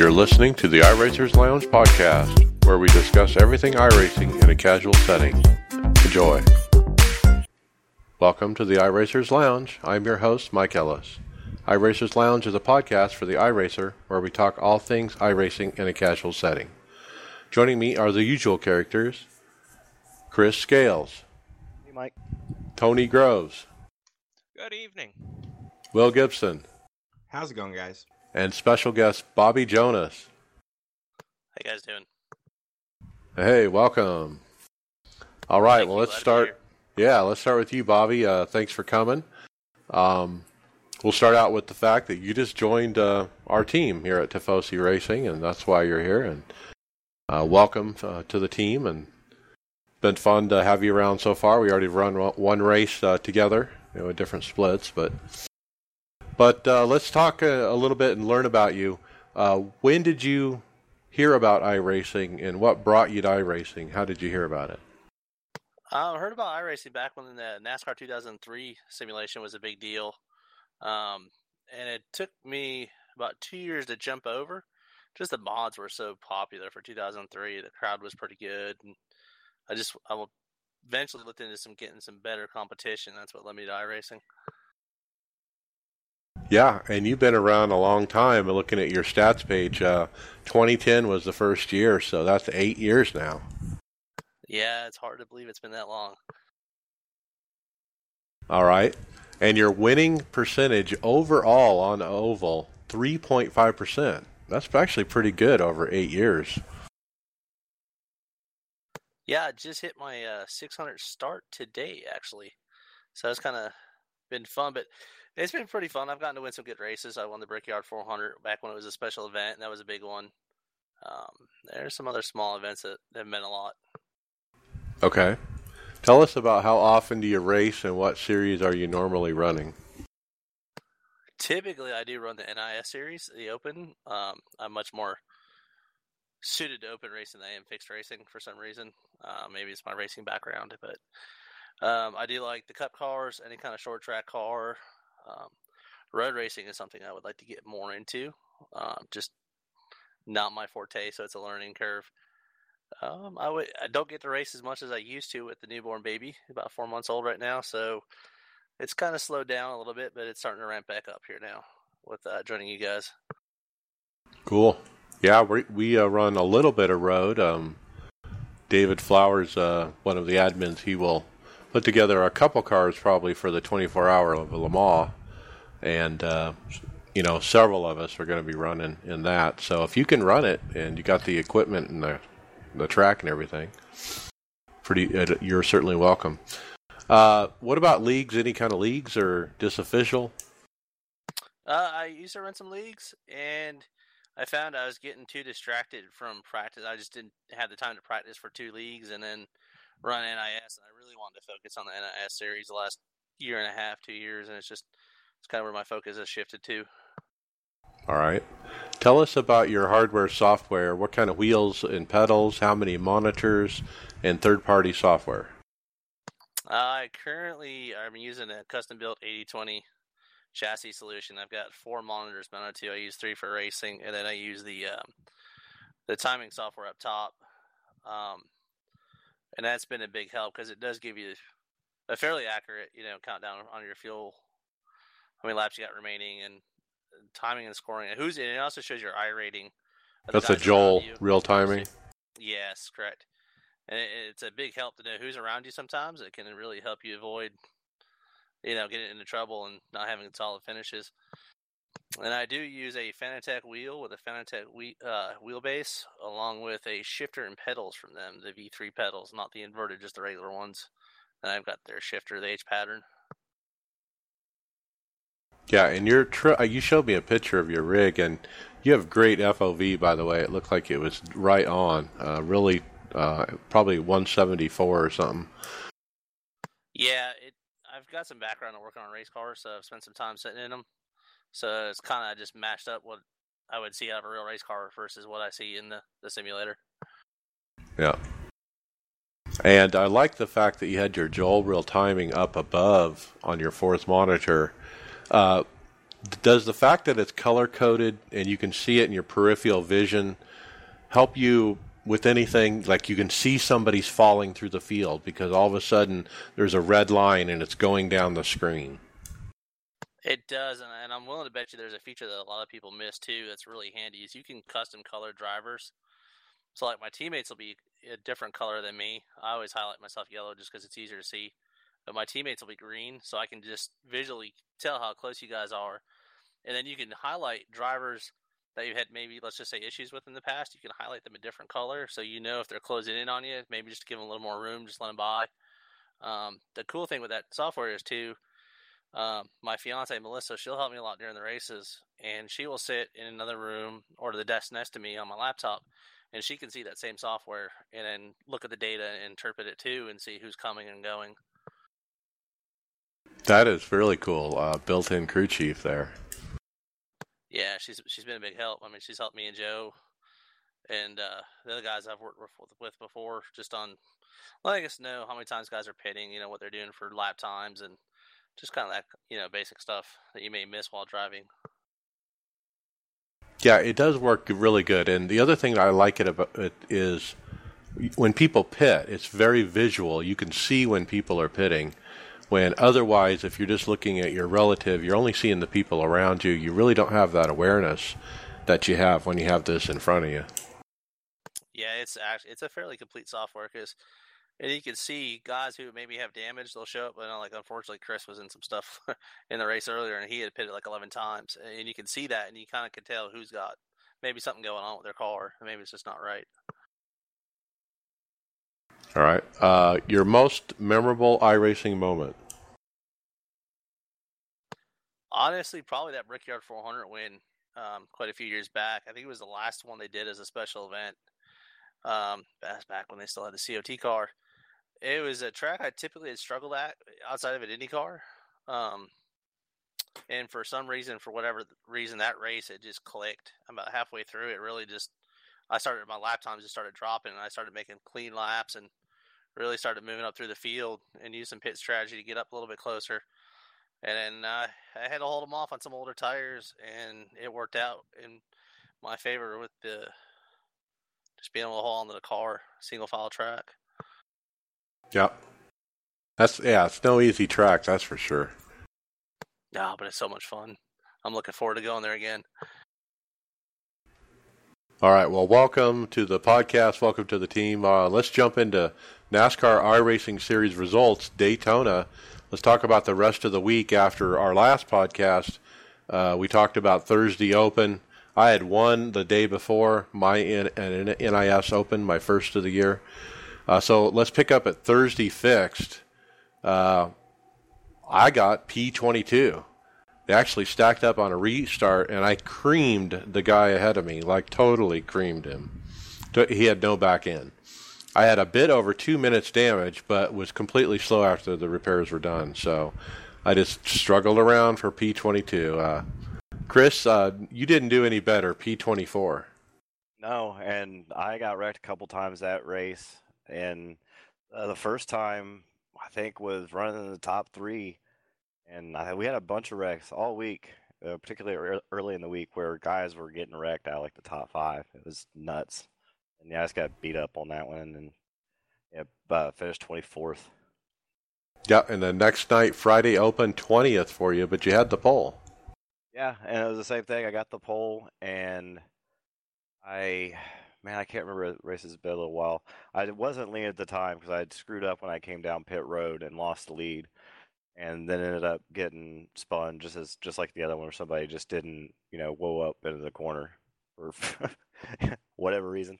You're listening to the iRacers Lounge podcast, where we discuss everything iRacing in a casual setting. Enjoy. Welcome to the iRacers Lounge. I'm your host, Mike Ellis. iRacers Lounge is a podcast for the iRacer, where we talk all things iRacing in a casual setting. Joining me are the usual characters Chris Scales, Hey, Mike. Tony Groves, Good evening. Will Gibson, How's it going, guys? And special guest Bobby Jonas. How you guys doing? Hey, welcome. All right, Thank well, let's glad to be start. Yeah, let's start with you, Bobby. Uh, thanks for coming. Um, we'll start out with the fact that you just joined uh, our team here at Tifosi Racing, and that's why you're here. And uh, welcome uh, to the team. And been fun to have you around so far. We already run one- one race uh, together, you know, with different splits, but but uh, let's talk a, a little bit and learn about you. Uh, when did you hear about iRacing, and what brought you to iRacing? How did you hear about it? I heard about iRacing back when the NASCAR 2003 simulation was a big deal, um, and it took me about two years to jump over. Just the mods were so popular for 2003. The crowd was pretty good, and I just I eventually looked into some getting some better competition. That's what led me to iRacing. Yeah, and you've been around a long time. Looking at your stats page, uh, 2010 was the first year, so that's eight years now. Yeah, it's hard to believe it's been that long. All right, and your winning percentage overall on oval 3.5 percent. That's actually pretty good over eight years. Yeah, I just hit my uh, 600 start today, actually. So it's kind of been fun, but it's been pretty fun. I've gotten to win some good races. I won the Brickyard 400 back when it was a special event, and that was a big one. Um, there's some other small events that have meant a lot. Okay, tell us about how often do you race, and what series are you normally running? Typically, I do run the NIS series, the Open. Um, I'm much more suited to open racing than I am fixed racing for some reason. Uh, maybe it's my racing background, but um, I do like the Cup cars, any kind of short track car. Um, road racing is something I would like to get more into. Um, just not my forte, so it's a learning curve. Um, I would I don't get to race as much as I used to with the newborn baby, about four months old right now. So it's kind of slowed down a little bit, but it's starting to ramp back up here now with uh, joining you guys. Cool. Yeah, we we uh, run a little bit of road. Um, David Flowers, uh, one of the admins, he will put together a couple cars probably for the 24 hour of Le Mans, and uh, you know several of us are going to be running in that. So if you can run it and you got the equipment and the the track and everything, pretty uh, you're certainly welcome. Uh, what about leagues? Any kind of leagues or just official? Uh, I used to run some leagues, and I found I was getting too distracted from practice. I just didn't have the time to practice for two leagues and then run NIS, and I really wanted to focus on the NIS series the last year and a half, two years, and it's just it's kind of where my focus has shifted to. All right. Tell us about your hardware software. What kind of wheels and pedals? How many monitors and third-party software? I currently I'm using a custom built 8020 chassis solution. I've got four monitors mounted to. I use three for racing, and then I use the um, the timing software up top. Um, and that's been a big help because it does give you a fairly accurate, you know, countdown on your fuel, how many laps you got remaining, and uh, timing and scoring. And who's and it also shows your iRating. That's a Joel real timing. Yes, correct. And it, it's a big help to know who's around you. Sometimes it can really help you avoid, you know, getting into trouble and not having solid finishes. And I do use a Fanatec wheel with a Fanatec wheel, uh, wheelbase, along with a shifter and pedals from them, the V3 pedals, not the inverted, just the regular ones. And I've got their shifter, the H pattern. Yeah, and your tr- uh, you showed me a picture of your rig, and you have great FOV. By the way, it looked like it was right on. Uh, really, uh, probably 174 or something. Yeah, it. I've got some background in working on race cars, so I've spent some time sitting in them. So it's kind of just matched up what I would see out of a real race car versus what I see in the, the simulator. Yeah. And I like the fact that you had your Joel real timing up above on your fourth monitor. Uh, does the fact that it's color coded and you can see it in your peripheral vision help you with anything like you can see somebody's falling through the field because all of a sudden there's a red line and it's going down the screen it does and, and i'm willing to bet you there's a feature that a lot of people miss too that's really handy is you can custom color drivers so like my teammates will be a different color than me i always highlight myself yellow just because it's easier to see but my teammates will be green so i can just visually tell how close you guys are and then you can highlight drivers that you had maybe let's just say issues with in the past. You can highlight them a different color so you know if they're closing in on you. Maybe just give them a little more room, just let them by. Um, the cool thing with that software is too. Um, my fiance Melissa, she'll help me a lot during the races, and she will sit in another room or the desk next to me on my laptop, and she can see that same software and then look at the data and interpret it too, and see who's coming and going. That is really cool. Uh, built-in crew chief there. Yeah, she's she's been a big help. I mean, she's helped me and Joe, and uh, the other guys I've worked with before, just on letting us know how many times guys are pitting, you know, what they're doing for lap times, and just kind of that you know basic stuff that you may miss while driving. Yeah, it does work really good. And the other thing I like it about it is when people pit, it's very visual. You can see when people are pitting, when otherwise, if you're just looking at your relative, you're only seeing the people around you. You really don't have that awareness that you have when you have this in front of you. Yeah, it's actually it's a fairly complete software because and you can see guys who maybe have damage. They'll show up, but you know, like unfortunately, Chris was in some stuff in the race earlier, and he had pitted like eleven times, and you can see that, and you kind of can tell who's got maybe something going on with their car, maybe it's just not right. All right. Uh, your most memorable iRacing moment? Honestly, probably that Brickyard 400 win um, quite a few years back. I think it was the last one they did as a special event. Um, that's back when they still had the COT car. It was a track I typically had struggled at outside of an IndyCar. Um, and for some reason, for whatever reason, that race it just clicked. About halfway through, it really just I started my lap times just started dropping, and I started making clean laps and really started moving up through the field and some pit strategy to get up a little bit closer. And then uh, I had to hold them off on some older tires, and it worked out in my favor with the just being able to hold onto the car, single file track. Yep. That's yeah, it's no easy track, that's for sure. No, but it's so much fun. I'm looking forward to going there again. All right. Well, welcome to the podcast. Welcome to the team. Uh, let's jump into NASCAR iRacing Series results. Daytona. Let's talk about the rest of the week after our last podcast. Uh, we talked about Thursday Open. I had won the day before my NIS Open, my first of the year. Uh, so let's pick up at Thursday fixed. Uh, I got P22. They actually stacked up on a restart, and I creamed the guy ahead of me, like totally creamed him. He had no back end. I had a bit over two minutes damage, but was completely slow after the repairs were done. So I just struggled around for P22. Uh, Chris, uh, you didn't do any better, P24. No, and I got wrecked a couple times that race. And uh, the first time, I think, was running in the top three and I, we had a bunch of wrecks all week, uh, particularly early in the week, where guys were getting wrecked out like the top five. It was nuts, and yeah, I just got beat up on that one, and yeah, uh, finished twenty fourth. Yeah, and the next night, Friday Open twentieth for you, but you had the pole. Yeah, and it was the same thing. I got the pole, and I, man, I can't remember races been a little while. I wasn't lean at the time because I had screwed up when I came down pit road and lost the lead and then ended up getting spun just as just like the other one where somebody just didn't you know whoa up into the corner for whatever reason.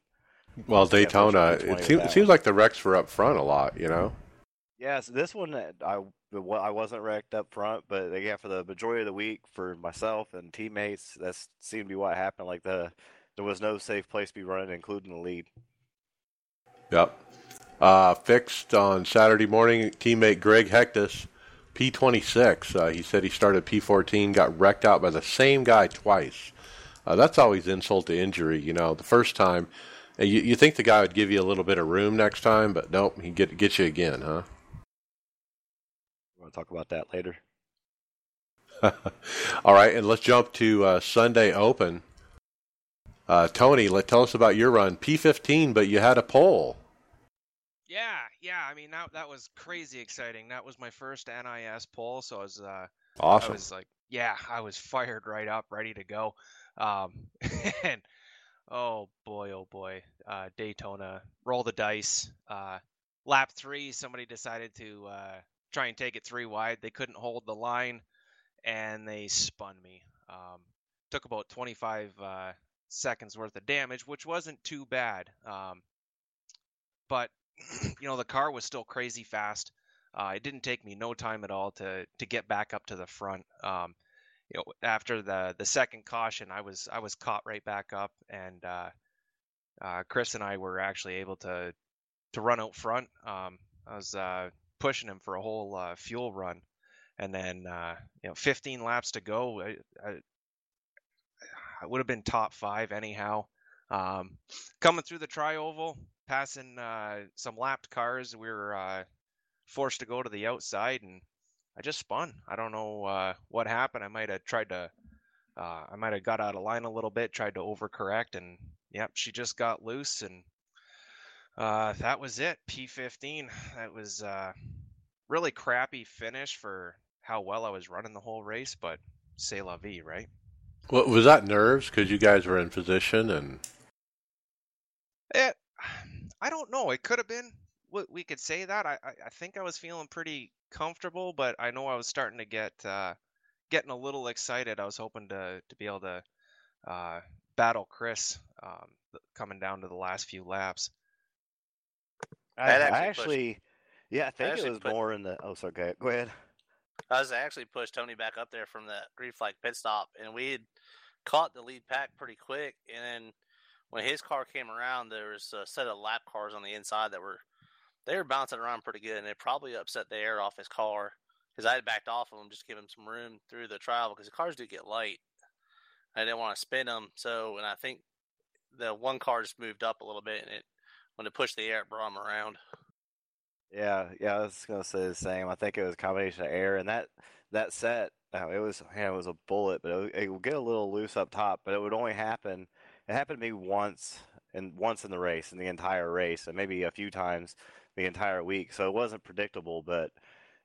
Well daytona it, seems, it seems like the wrecks were up front a lot you know? Yes yeah, so this one uh, i i wasn't wrecked up front but yeah for the majority of the week for myself and teammates that seemed to be what happened like the there was no safe place to be running including the lead yep uh, fixed on saturday morning teammate greg hectus P26. Uh, he said he started P14, got wrecked out by the same guy twice. Uh, that's always insult to injury. You know, the first time, you, you think the guy would give you a little bit of room next time, but nope, he get get you again, huh? You want to talk about that later? All right, and let's jump to uh, Sunday Open. Uh, Tony, let tell us about your run. P15, but you had a pole. Yeah, yeah. I mean, that that was crazy exciting. That was my first NIS pole, so I was uh, awesome. I was like, yeah, I was fired right up, ready to go. Um, and oh boy, oh boy, uh, Daytona, roll the dice. Uh, lap three, somebody decided to uh, try and take it three wide. They couldn't hold the line, and they spun me. Um, took about 25 uh, seconds worth of damage, which wasn't too bad. Um, but you know, the car was still crazy fast. Uh, it didn't take me no time at all to to get back up to the front. Um, you know, after the the second caution, I was I was caught right back up, and uh, uh, Chris and I were actually able to to run out front. Um, I was uh, pushing him for a whole uh, fuel run, and then uh, you know, 15 laps to go. I, I, I would have been top five anyhow. Um, coming through the tri oval, passing uh, some lapped cars, we were uh, forced to go to the outside, and I just spun. I don't know uh, what happened. I might have tried to, uh, I might have got out of line a little bit, tried to overcorrect, and yep, she just got loose, and uh, that was it. P15. That was uh, really crappy finish for how well I was running the whole race, but c'est la vie, right? What was that nerves because you guys were in position and it, I don't know. It could have been. We could say that. I, I think I was feeling pretty comfortable, but I know I was starting to get uh, getting a little excited. I was hoping to to be able to uh, battle Chris um, coming down to the last few laps. I, actually, I actually yeah, I think I it was put, more in the. Oh, sorry. Go ahead. I was actually pushed Tony back up there from the green flag pit stop, and we had caught the lead pack pretty quick. And then when his car came around, there was a set of lap cars on the inside that were they were bouncing around pretty good, and it probably upset the air off his car because I had backed off of him just to give him some room through the tri oval because the cars do get light. I didn't want to spin them, so and I think the one car just moved up a little bit, and it when it pushed the air, it brought him around. Yeah, yeah, I was gonna say the same. I think it was a combination of air and that that set. Uh, it was it was a bullet, but it, it would get a little loose up top. But it would only happen. It happened to me once and once in the race, in the entire race, and maybe a few times the entire week. So it wasn't predictable, but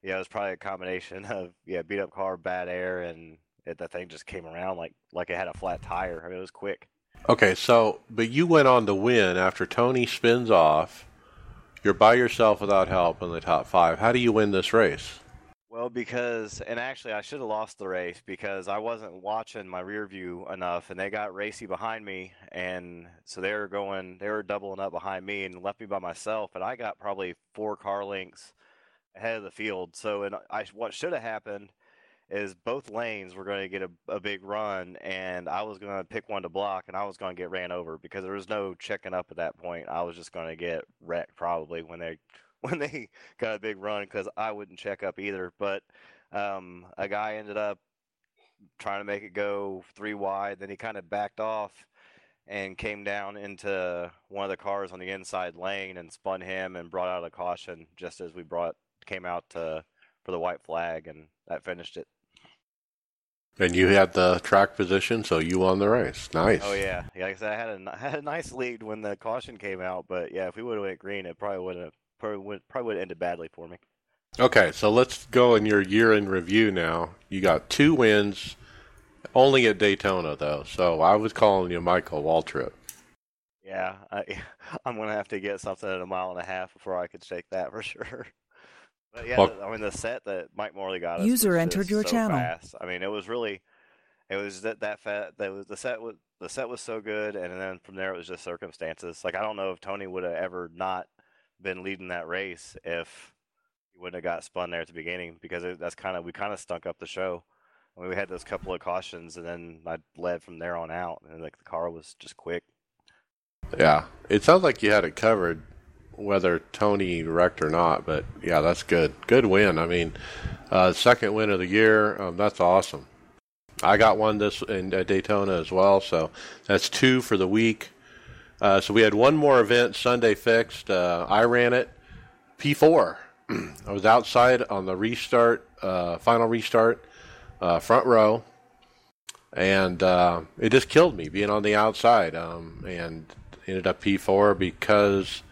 yeah, it was probably a combination of yeah, beat up car, bad air, and it, the thing just came around like like it had a flat tire. I mean, it was quick. Okay, so but you went on to win after Tony spins off. You're by yourself without help in the top five. How do you win this race? Well, because and actually I should have lost the race because I wasn't watching my rear view enough, and they got racy behind me, and so they were going, they were doubling up behind me and left me by myself, and I got probably four car lengths ahead of the field. So, and I what should have happened is both lanes were going to get a, a big run, and I was going to pick one to block, and I was going to get ran over because there was no checking up at that point. I was just going to get wrecked probably when they when they got a big run because I wouldn't check up either. But um, a guy ended up trying to make it go three wide, then he kind of backed off and came down into one of the cars on the inside lane and spun him and brought out a caution just as we brought came out to for the white flag and that finished it. And you had the track position, so you won the race. Nice. Oh yeah, yeah. Like I said, I had a I had a nice lead when the caution came out, but yeah, if we would have went green, it probably would have probably would probably would have ended badly for me. Okay, so let's go in your year in review now. You got two wins, only at Daytona though. So I was calling you Michael Waltrip. Yeah, I, I'm gonna have to get something at a mile and a half before I could shake that for sure. But yeah, well, I mean the set that Mike Morley got us user entered your so channel. Fast. I mean, it was really, it was that that fat. That was the set was the set was so good, and then from there it was just circumstances. Like I don't know if Tony would have ever not been leading that race if he wouldn't have got spun there at the beginning because it, that's kind of we kind of stunk up the show. I mean, we had those couple of cautions, and then I led from there on out, and like the car was just quick. Yeah, it sounds like you had it covered whether Tony wrecked or not. But yeah, that's good. Good win. I mean, uh, second win of the year. Um, that's awesome. I got one this in uh, Daytona as well, so that's two for the week. Uh, so we had one more event Sunday fixed. Uh, I ran it P4. I was outside on the restart, uh, final restart. uh, front row, and it just killed me being on the outside. Um, and ended up P4 because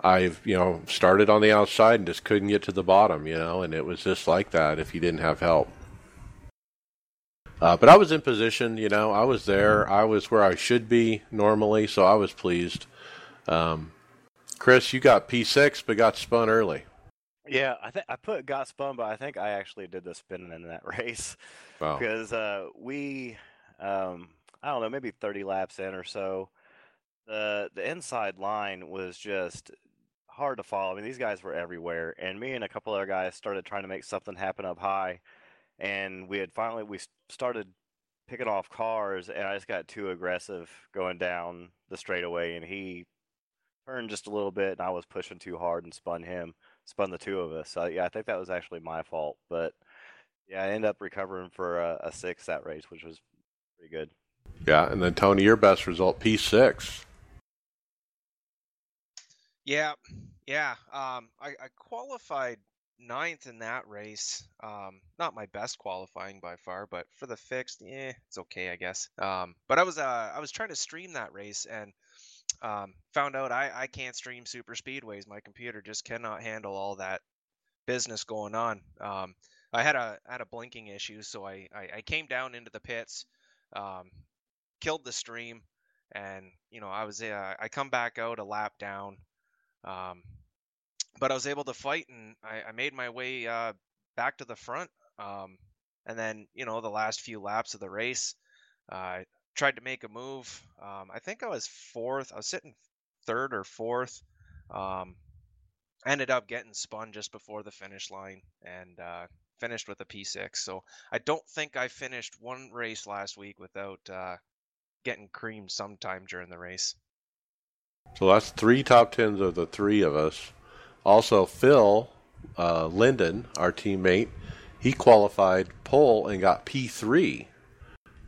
I've you know started on the outside and just couldn't get to the bottom, you know, and it was just like that if you didn't have help. Uh, but I was in position, you know, I was there. I was where I should be normally, so I was pleased. Um, Chris, you got P6, but got spun early. Yeah, I think I put got spun, but I think I actually did the spinning in that race Wow. because uh, we, um, I don't know, maybe 30 laps in or so, the the inside line was just hard to follow. I mean, these guys were everywhere, and me and a couple other guys started trying to make something happen up high, and we had finally we started picking off cars, and I just got too aggressive going down the straightaway, and he turned just a little bit, and I was pushing too hard and spun him, spun the two of us. So yeah, I think that was actually my fault, but yeah, I ended up recovering for a, a six that race, which was pretty good. Yeah, and then Tony, your best result, P6. Yeah, yeah. Um, I, I qualified ninth in that race. Um, not my best qualifying by far, but for the fixed, yeah, it's okay, I guess. Um, but I was uh, I was trying to stream that race and um, found out I, I can't stream super speedways. My computer just cannot handle all that business going on. Um, I had a had a blinking issue, so I, I, I came down into the pits, um, killed the stream, and you know I was uh, I come back out a lap down. Um, but I was able to fight, and I, I made my way uh, back to the front. Um, and then, you know, the last few laps of the race, uh, I tried to make a move. Um, I think I was fourth. I was sitting third or fourth. Um, ended up getting spun just before the finish line and uh, finished with a P6. So I don't think I finished one race last week without uh, getting creamed sometime during the race. So that's three top tens of the three of us. Also, Phil uh, Linden, our teammate, he qualified pole and got P3.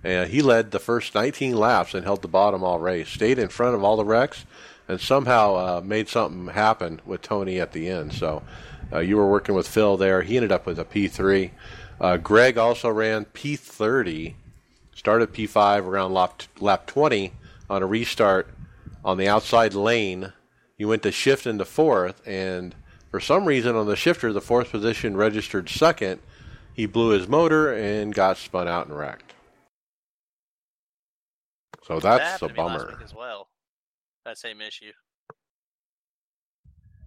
And he led the first 19 laps and held the bottom all race. Stayed in front of all the wrecks and somehow uh, made something happen with Tony at the end. So uh, you were working with Phil there. He ended up with a P3. Uh, Greg also ran P30, started P5 around lap, lap 20 on a restart on the outside lane. He went to shift into fourth, and for some reason on the shifter, the fourth position registered second. He blew his motor and got spun out and wrecked. So that that's a happened to me last bummer. as well. That same issue.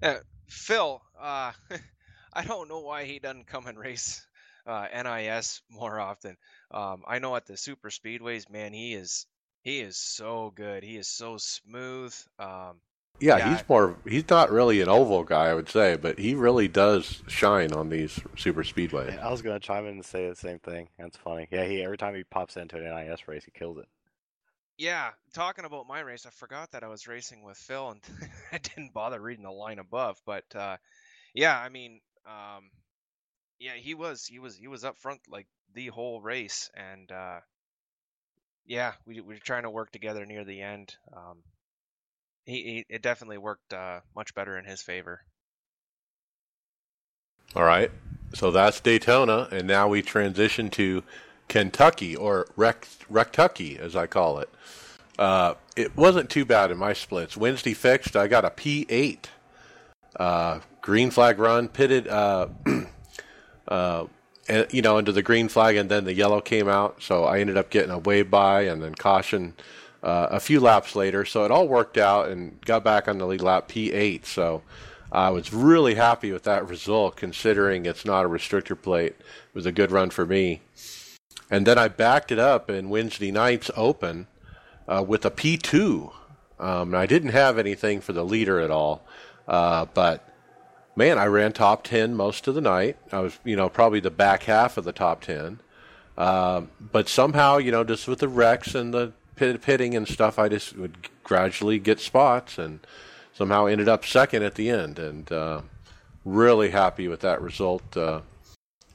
Uh, Phil, uh, I don't know why he doesn't come and race uh, NIS more often. Um, I know at the super speedways, man, he is he is so good. He is so smooth. Um, Yeah, Yeah. he's more. He's not really an oval guy, I would say, but he really does shine on these super speedways. I was gonna chime in and say the same thing. That's funny. Yeah, he every time he pops into an NIS race, he kills it. yeah, talking about my race, I forgot that I was racing with Phil, and I didn't bother reading the line above. But uh, yeah, I mean, um, yeah, he was he was he was up front like the whole race, and uh, yeah, we we were trying to work together near the end. Um, he, he it definitely worked uh, much better in his favor. All right, so that's Daytona, and now we transition to Kentucky or Rec- Rectucky, as I call it. Uh, it wasn't too bad in my splits. Wednesday fixed, I got a P8. Uh, green flag run, pitted, uh, uh, you know, into the green flag, and then the yellow came out. So I ended up getting a wave by and then caution uh, a few laps later. So it all worked out and got back on the lead lap P8. So I was really happy with that result, considering it's not a restrictor plate. It was a good run for me. And then I backed it up in Wednesday night's Open uh, with a P2. Um, I didn't have anything for the leader at all. Uh, but man, I ran top 10 most of the night. I was, you know, probably the back half of the top 10. Um, but somehow, you know, just with the wrecks and the pit- pitting and stuff, I just would gradually get spots and somehow ended up second at the end. And uh, really happy with that result. Uh,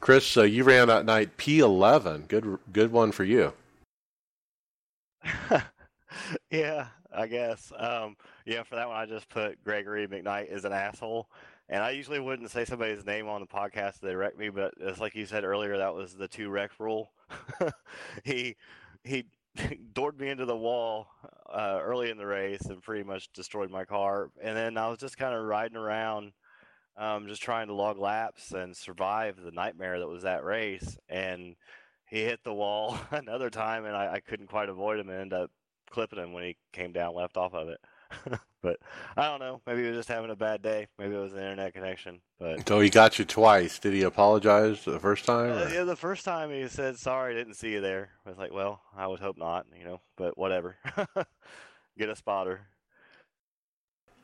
Chris, uh, you ran that night P11. Good, good one for you. yeah, I guess. Um, yeah, for that one, I just put Gregory McKnight is an asshole, And I usually wouldn't say somebody's name on the podcast they wreck me, but it's like you said earlier, that was the two wreck rule. he he doored me into the wall uh, early in the race and pretty much destroyed my car. And then I was just kind of riding around, um, just trying to log laps and survive the nightmare that was that race. And he hit the wall another time, and I, I couldn't quite avoid him and ended up clipping him when he came down left off of it. but I don't know. Maybe he was just having a bad day. Maybe it was an internet connection. But so he got you twice. Did he apologize the first time? Uh, yeah, the first time he said sorry, didn't see you there. I was like, well, I would hope not, you know. But whatever. Get a spotter.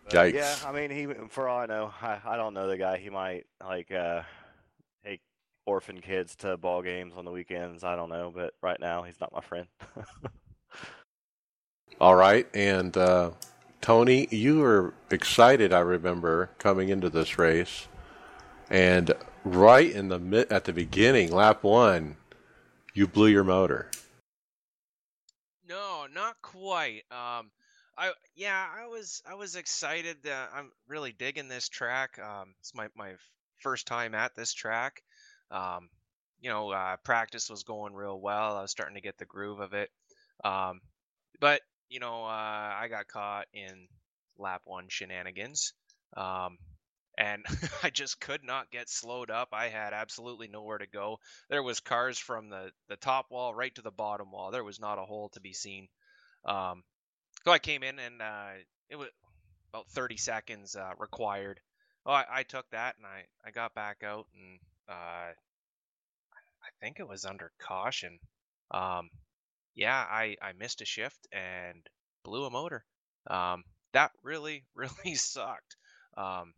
But, Yikes. Yeah, I mean, he. For all I know, I, I don't know the guy. He might like uh, take orphan kids to ball games on the weekends. I don't know, but right now he's not my friend. All right, and uh, Tony, you were excited. I remember coming into this race, and right in the at the beginning, lap one, you blew your motor. No, not quite. Um, I yeah, I was I was excited. Uh, I'm really digging this track. Um, it's my my first time at this track. Um, you know, uh, practice was going real well. I was starting to get the groove of it. Um, but you know, uh, I got caught in lap one shenanigans. Um, and I just could not get slowed up. I had absolutely nowhere to go. There was cars from the, the top wall right to the bottom wall. There was not a hole to be seen. Um, so I came in and uh, it was about 30 seconds uh, required. Oh, I, I, took that and I, I got back out and uh, I think it was under caution. Um, yeah, I, I missed a shift and blew a motor. Um, that really, really sucked. Um,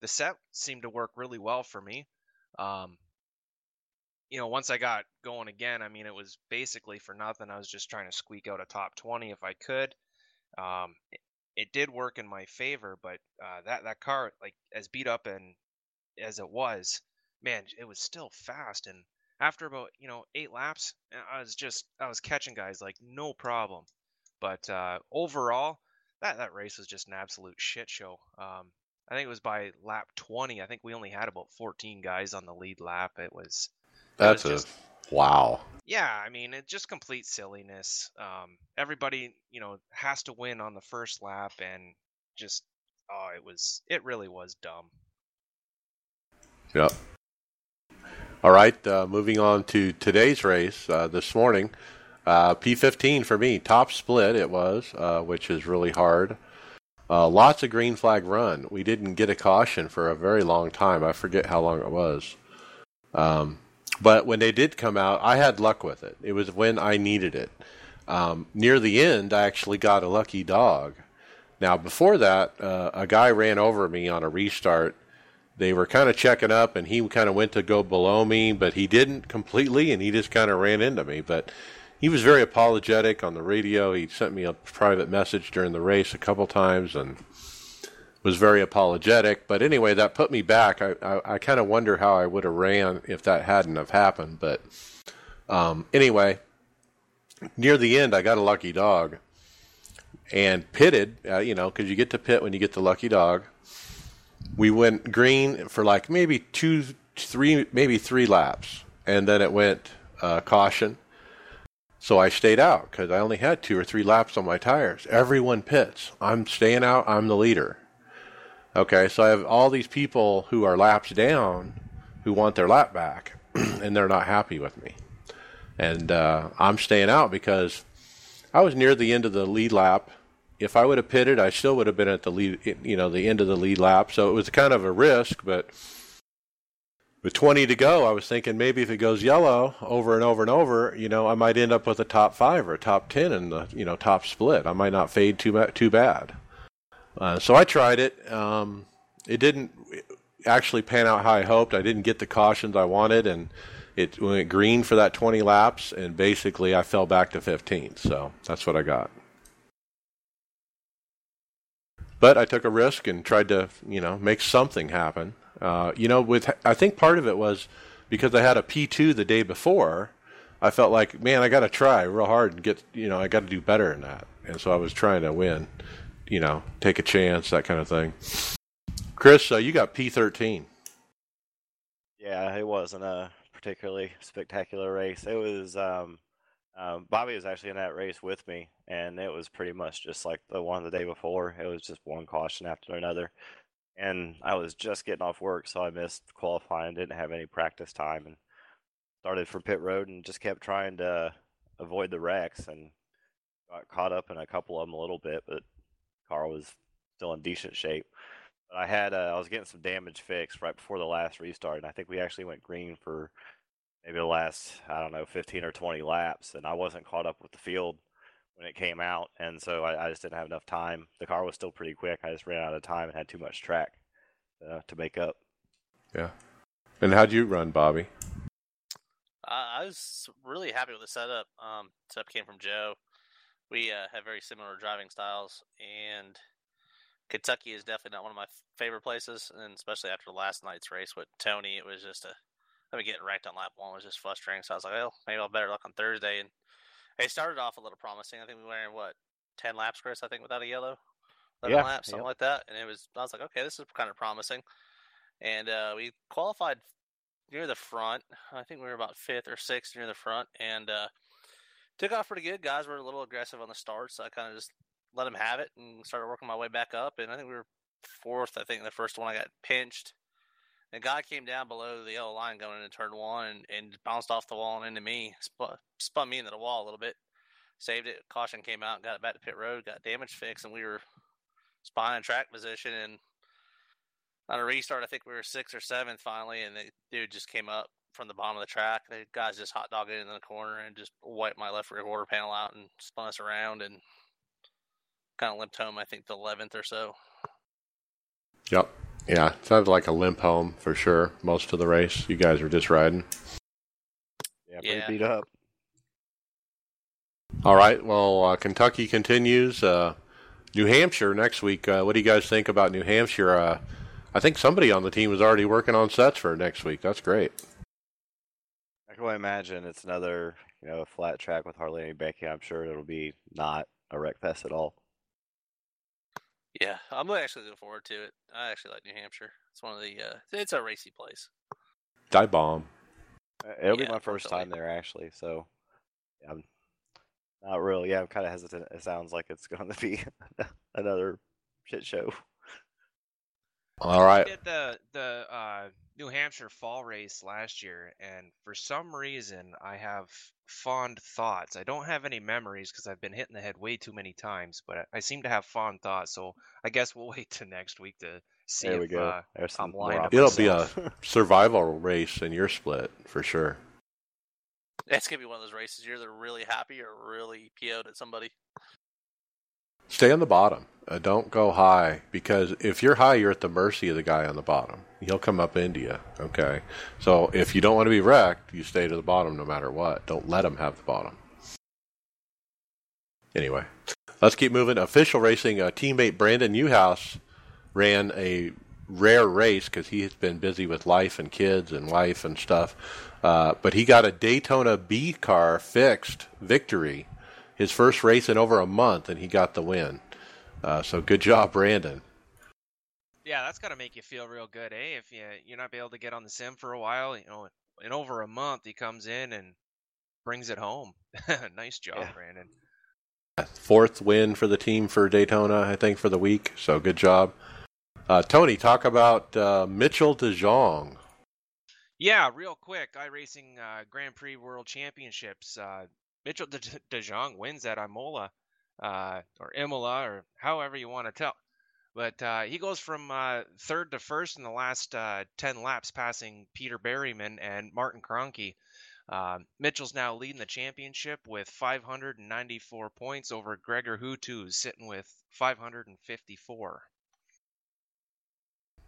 the set seemed to work really well for me. Um, you know, once I got going again, I mean, it was basically for nothing. I was just trying to squeak out a top 20 if I could. Um, it, it, did work in my favor, but uh, that that car, like as beat up and as it was, man, it was still fast. And after about you know eight laps, I was just I was catching guys like no problem. But uh, overall, that that race was just an absolute shit show. Um, I think it was by lap 20. I think we only had about 14 guys on the lead lap. It was. It That's was just, a wow. Yeah, I mean, it just complete silliness. Um, everybody, you know, has to win on the first lap, and just oh, it was it really was dumb. Yep. All right, uh, moving on to today's race uh, this morning. Uh, P15 for me, top split it was, uh, which is really hard. Uh, lots of green flag run. We didn't get a caution for a very long time. I forget how long it was. Um, but when they did come out, I had luck with it. It was when I needed it. Um, near the end, I actually got a lucky dog. Now, before that, uh, a guy ran over me on a restart they were kind of checking up and he kind of went to go below me, but he didn't completely and he just kind of ran into me. But he was very apologetic on the radio. He sent me a private message during the race a couple times and was very apologetic. But anyway, that put me back. I, I, I kind of wonder how I would have ran if that hadn't have happened. But um, anyway, near the end, I got a lucky dog and pitted, uh, you know, because you get to pit when you get the lucky dog we went green for like maybe two, three, maybe three laps, and then it went uh, caution. So I stayed out because I only had two or three laps on my tires. Everyone pits. I'm staying out. I'm the leader. Okay, so I have all these people who are laps down who want their lap back, and they're not happy with me. And uh, I'm staying out because I was near the end of the lead lap if I would have pitted, I still would have been at the lead, you know, the end of the lead lap. So it was kind of a risk, but with 20 to go, I was thinking maybe if it goes yellow over and over and over, you know, I might end up with a top five or a top 10 in the, you know, top split. I might not fade too too bad. Uh, so I tried it. Um, it didn't actually pan out how I hoped. I didn't get the cautions I wanted, and it went green for that 20 laps, and basically I fell back to 15. So that's what I got. But I took a risk and tried to, you know, make something happen. Uh, you know, with I think part of it was because I had a P2 the day before. I felt like, man, I got to try real hard and get, you know, I got to do better than that. And so I was trying to win, you know, take a chance, that kind of thing. Chris, uh, you got P13. Yeah, it wasn't a particularly spectacular race. It was um, um, Bobby was actually in that race with me, and it was pretty much just like the one the day before. It was just one caution after another, and I was just getting off work, so I missed qualifying. Didn't have any practice time, and started from pit road and just kept trying to avoid the wrecks, and got caught up in a couple of them a little bit, but car was still in decent shape. But I had uh, I was getting some damage fixed right before the last restart, and I think we actually went green for maybe the last I don't know 15 or 20 laps, and I wasn't caught up with the field when it came out, and so I, I just didn't have enough time. The car was still pretty quick. I just ran out of time and had too much track uh, to make up. Yeah. And how'd you run, Bobby? Uh, I was really happy with the setup. Um, setup came from Joe. We uh, have very similar driving styles, and Kentucky is definitely not one of my favorite places, and especially after last night's race with Tony, it was just a I mean, getting ranked on lap one was just frustrating. So I was like, well, maybe I'll better luck on Thursday. And it started off a little promising. I think we were in what ten laps, Chris. I think without a yellow, eleven Yeah, laps, something yep. like that. And it was I was like, okay, this is kind of promising. And uh, we qualified near the front. I think we were about fifth or sixth near the front, and uh, took off pretty good. Guys were a little aggressive on the start, so I kind of just let them have it and started working my way back up. And I think we were fourth. I think the first one I got pinched. A guy came down below the yellow line going into turn one and, and bounced off the wall and into me, spun, spun me into the wall a little bit. Saved it. Caution came out, got it back to pit road, got damage fixed, and we were in track position. And on a restart, I think we were sixth or seventh finally, and the dude just came up from the bottom of the track. The guys just hot dogged it in the corner and just wiped my left rear quarter panel out and spun us around and kind of limped home. I think the eleventh or so. Yep. Yeah, sounded like a limp home for sure. Most of the race, you guys were just riding. Yeah, pretty Yeah. beat up. All right. Well, uh, Kentucky continues. Uh, New Hampshire next week. Uh, what do you guys think about New Hampshire? Uh, I think somebody on the team is already working on sets for next week. That's great. I can only imagine it's another you know flat track with hardly any banking. I'm sure it'll be not a wreck fest at all. Yeah, I'm actually looking forward to it. I actually like New Hampshire. It's one of the. Uh, it's a racy place. Die bomb. Uh, It'll be my first time there actually, so yeah, I'm not really. Yeah, I'm kind of hesitant. It sounds like it's going to be another shit show. All right. I did the the uh, New Hampshire fall race last year, and for some reason, I have fond thoughts. I don't have any memories because I've been hit in the head way too many times, but I, I seem to have fond thoughts. So I guess we'll wait to next week to see there if we go. uh, There's I'm lying It'll be a survival race in your split for sure. It's gonna be one of those races. You're either really happy or really PO'd at somebody. Stay on the bottom. Uh, don't go high because if you're high, you're at the mercy of the guy on the bottom. He'll come up into you. Okay. So if you don't want to be wrecked, you stay to the bottom no matter what. Don't let him have the bottom. Anyway, let's keep moving. Official racing. Uh, teammate Brandon Newhouse ran a rare race because he has been busy with life and kids and wife and stuff. Uh, but he got a Daytona B car fixed victory his first race in over a month, and he got the win. Uh, so good job, Brandon. Yeah, that's got to make you feel real good, eh? If you you're not be able to get on the sim for a while, you know, in over a month he comes in and brings it home. nice job, Yeah. Brandon. Fourth win for the team for Daytona, I think, for the week. So good job. Uh, Tony, talk about uh, Mitchell DeJong. Yeah, real quick, iRacing uh, Grand Prix World Championships. Uh, Mitchell De, De Jong wins at Imola, uh, or Imola, or however you want to tell. But uh, he goes from uh, third to first in the last uh, 10 laps, passing Peter Berryman and Martin Kroenke. Uh, Mitchell's now leading the championship with 594 points over Greger Huttu, sitting with 554.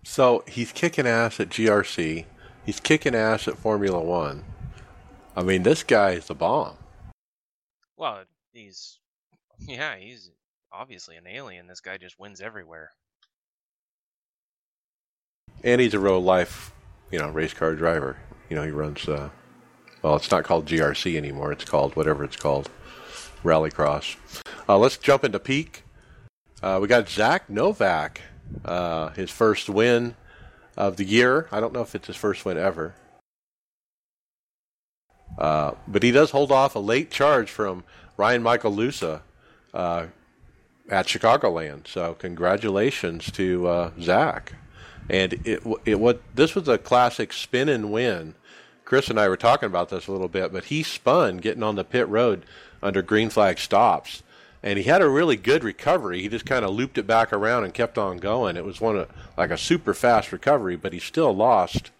So he's kicking ass at GRC. He's kicking ass at Formula One. I mean, this guy is the bomb. Well, he's, yeah, he's obviously an alien. This guy just wins everywhere. And he's a real life, you know, race car driver. You know, he runs, uh, well, it's not called GRC anymore. It's called whatever it's called, Rallycross. Uh, let's jump into peak. Uh, we got Zach Novak uh, his first win of the year. I don't know if it's his first win ever. Uh, but he does hold off a late charge from Ryan Michael Lusa uh, at Chicagoland. So congratulations to uh, Zach. And it it what this was a classic spin and win. Chris and I were talking about this a little bit, but he spun getting on the pit road under green flag stops, and he had a really good recovery. He just kind of looped it back around and kept on going. It was one of like a super fast recovery, but he still lost.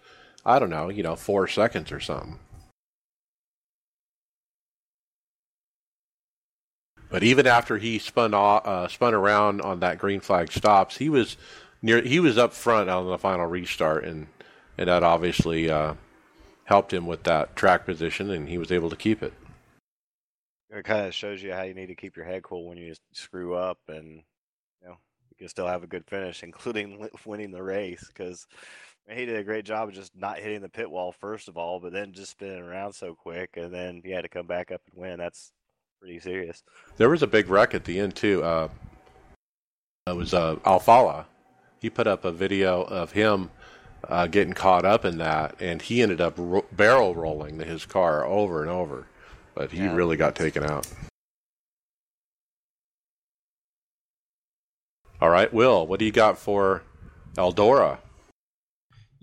I don't know, you know, four seconds or something. But even after he spun uh, spun around on that green flag stops, he was near. He was up front on the final restart, and and that obviously uh, helped him with that track position, and he was able to keep it. It kind of shows you how you need to keep your head cool when you screw up, and you know you can still have a good finish, including winning the race. Because he did a great job of just not hitting the pit wall first of all, but then just spinning around so quick, and then he had to come back up and win. That's pretty serious. There was a big wreck at the end too. Uh, it was uh, Alfala. He put up a video of him uh, getting caught up in that, and he ended up ro- barrel rolling his car over and over. But he yeah, really got taken out. All right, Will, what do you got for Eldora?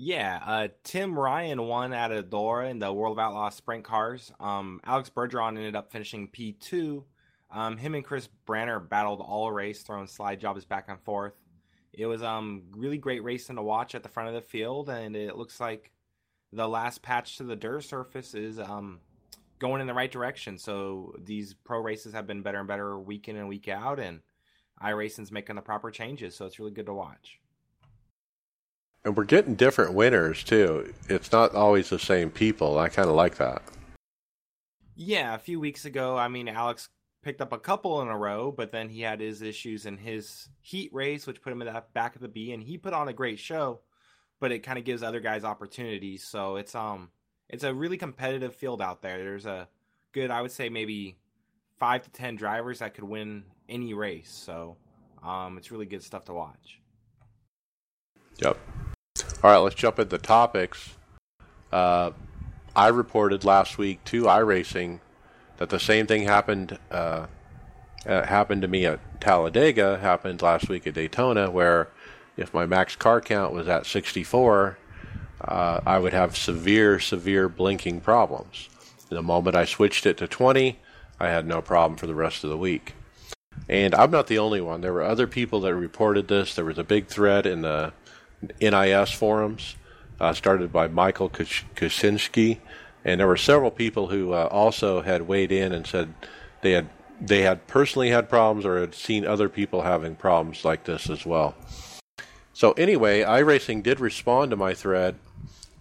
Yeah, uh, Tim Ryan won at Eldora in the World of Outlaws sprint cars. Um, Alex Bergeron ended up finishing P2. Um, him and Chris Branner battled all race, throwing slide jobs back and forth. It was um really great racing to watch at the front of the field, and it looks like the last patch to the dirt surface is um going in the right direction. So these pro races have been better and better week in and week out, and iRacing's making the proper changes. So it's really good to watch. And we're getting different winners too. It's not always the same people. I kind of like that. Yeah, a few weeks ago, I mean, Alex picked up a couple in a row, but then he had his issues in his heat race, which put him in the back of the B, and he put on a great show. But it kind of gives other guys opportunities. So it's um, it's a really competitive field out there. There's a good, I would say, maybe five to ten drivers that could win any race. So um, it's really good stuff to watch. Yep. All right, let's jump into the topics. Uh, I reported last week to iRacing that the same thing happened uh, uh, happened to me at Talladega. Happened last week at Daytona, where if my max car count was at 64, uh, I would have severe, severe blinking problems. The moment I switched it to 20, I had no problem for the rest of the week. And I'm not the only one. There were other people that reported this. There was a big thread in the NIS forums, uh, started by Michael Kuczynski, and there were several people who uh, also had weighed in and said they had they had personally had problems or had seen other people having problems like this as well. So anyway, iRacing did respond to my thread,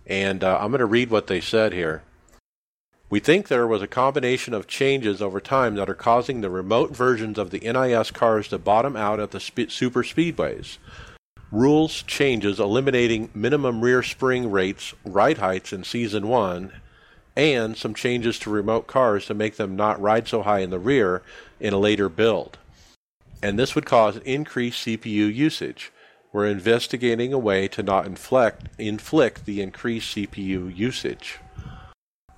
and uh, I'm going to read what they said here. We think there was a combination of changes over time that are causing the remote versions of the NIS cars to bottom out at the sp- super speedways rules changes eliminating minimum rear spring rates, ride heights in Season 1, and some changes to remote cars to make them not ride so high in the rear in a later build. And this would cause increased CPU usage. We're investigating a way to not inflict, inflict the increased CPU usage.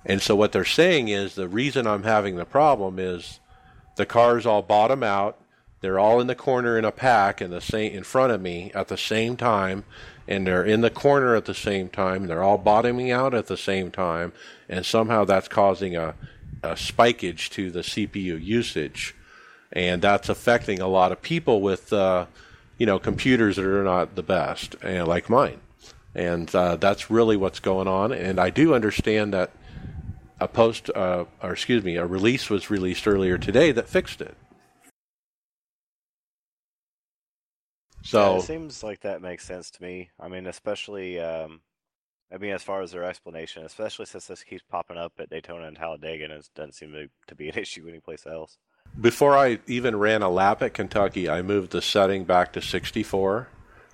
And so what they're saying is the reason I'm having the problem is the cars all bottom out they're all in the corner in a pack in the same in front of me at the same time, and they're in the corner at the same time. And they're all bottoming out at the same time, and somehow that's causing a, a spikeage to the CPU usage, and that's affecting a lot of people with uh, you know computers that are not the best, and like mine, and uh, that's really what's going on. And I do understand that a post, uh, or excuse me, a release was released earlier today that fixed it. So yeah, it seems like that makes sense to me. I mean, especially, um, I mean, as far as their explanation, especially since this keeps popping up at Daytona and Talladega, and it doesn't seem to, to be an issue anyplace else. Before I even ran a lap at Kentucky, I moved the setting back to 64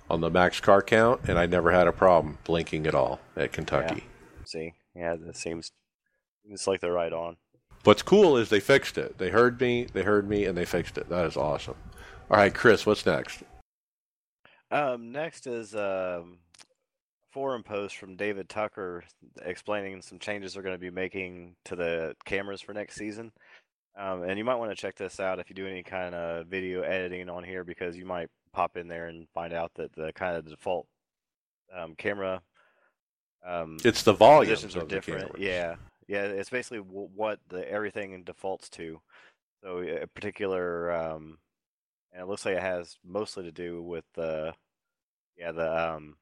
on the max car count, and I never had a problem blinking at all at Kentucky. Yeah. See, yeah, that seems it's like they're right on. What's cool is they fixed it. They heard me, they heard me, and they fixed it. That is awesome. All right, Chris, what's next? Um, next is um, forum post from David Tucker explaining some changes they're going to be making to the cameras for next season. Um, and you might want to check this out if you do any kind of video editing on here because you might pop in there and find out that the kind of default um, camera um, It's the volumes are different. Yeah, yeah. It's basically w- what the everything defaults to. So a particular, um, and it looks like it has mostly to do with the, yeah, the um,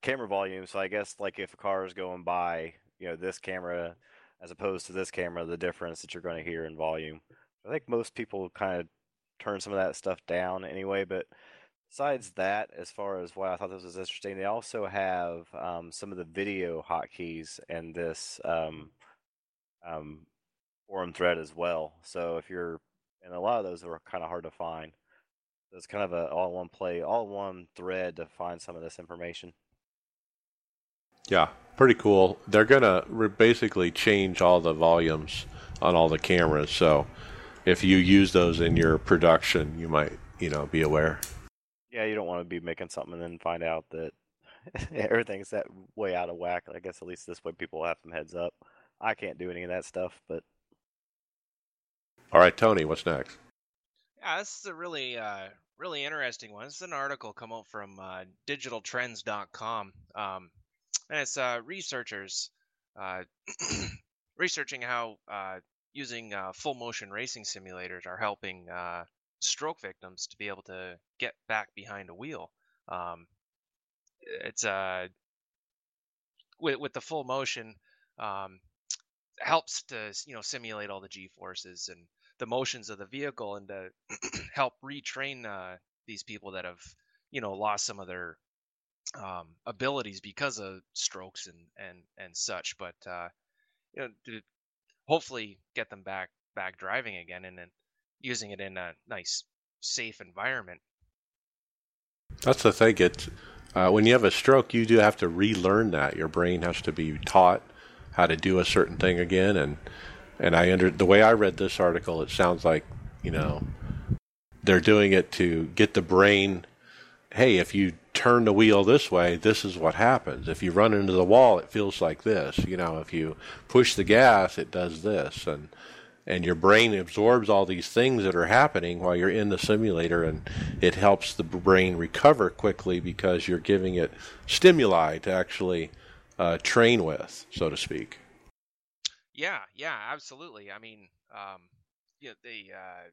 camera volume. So I guess like if a car is going by, you know, this camera as opposed to this camera, the difference that you're going to hear in volume. I think most people kind of turn some of that stuff down anyway, but besides that, as far as why I thought this was interesting, they also have um, some of the video hotkeys and this um, um, forum thread as well. So if you're, and a lot of those are kind of hard to find. So it's kind of a all-in-one play, all-in-one thread to find some of this information. Yeah, pretty cool. They're gonna re- basically change all the volumes on all the cameras. So if you use those in your production, you might, you know, be aware. Yeah, you don't want to be making something and then find out that everything's that way out of whack. I guess at least this way people have some heads up. I can't do any of that stuff, but All right, Tony, what's next? Yeah, this is a really, uh, really interesting one. This is an article come out from uh, digitaltrends.com, um, and it's uh, researchers uh, researching how uh, using uh, full motion racing simulators are helping stroke victims to be able to get back behind a wheel. Um, it's uh, with with the full motion um, helps to you know simulate all the g forces and the motions of the vehicle and to help retrain uh, these people that have you know lost some of their um, abilities because of strokes and and and such but uh, you know to hopefully get them back back driving again and then using it in a nice safe environment That's the thing. It's uh, when you have a stroke, you do have to relearn that. Your brain has to be taught how to do a certain thing again. And and I under the way I read this article, it sounds like you know they're doing it to get the brain. Hey, if you turn the wheel this way, this is what happens. If you run into the wall, it feels like this. You know, if you push the gas, it does this. And and your brain absorbs all these things that are happening while you're in the simulator and it helps the brain recover quickly because you're giving it stimuli to actually uh, train with so to speak Yeah, yeah, absolutely. I mean, um, yeah, the uh,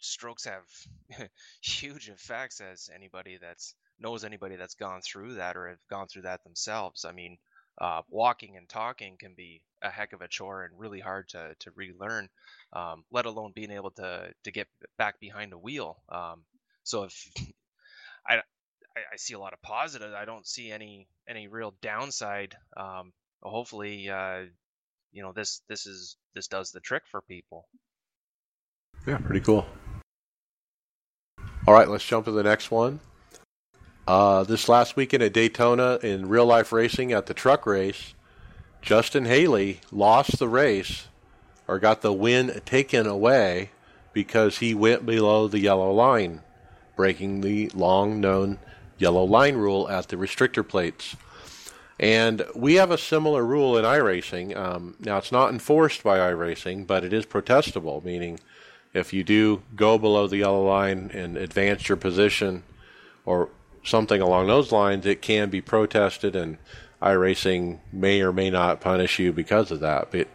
strokes have huge effects as anybody that's knows anybody that's gone through that or have gone through that themselves. I mean, uh, walking and talking can be a heck of a chore and really hard to to relearn, um, let alone being able to to get back behind a wheel. Um, so if I, I see a lot of positive, I don't see any any real downside. Um, hopefully, uh, you know this this is this does the trick for people. Yeah pretty cool. All right let's jump to the next one. Uh, this last weekend at daytona in real life racing at the truck race justin haley lost the race or got the win taken away because he went below the yellow line breaking the long known yellow line rule at the restrictor plates. And we have a similar rule in iRacing. Um, now, it's not enforced by iRacing, but it is protestable, meaning if you do go below the yellow line and advance your position or something along those lines, it can be protested, and iRacing may or may not punish you because of that. But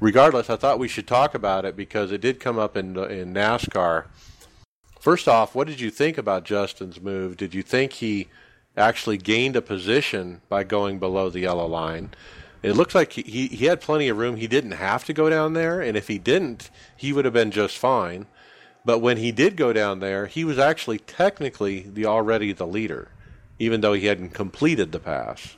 regardless, I thought we should talk about it because it did come up in, in NASCAR. First off, what did you think about Justin's move? Did you think he actually gained a position by going below the yellow line? It looks like he, he, he had plenty of room. He didn't have to go down there, and if he didn't, he would have been just fine. But when he did go down there, he was actually technically the already the leader, even though he hadn't completed the pass.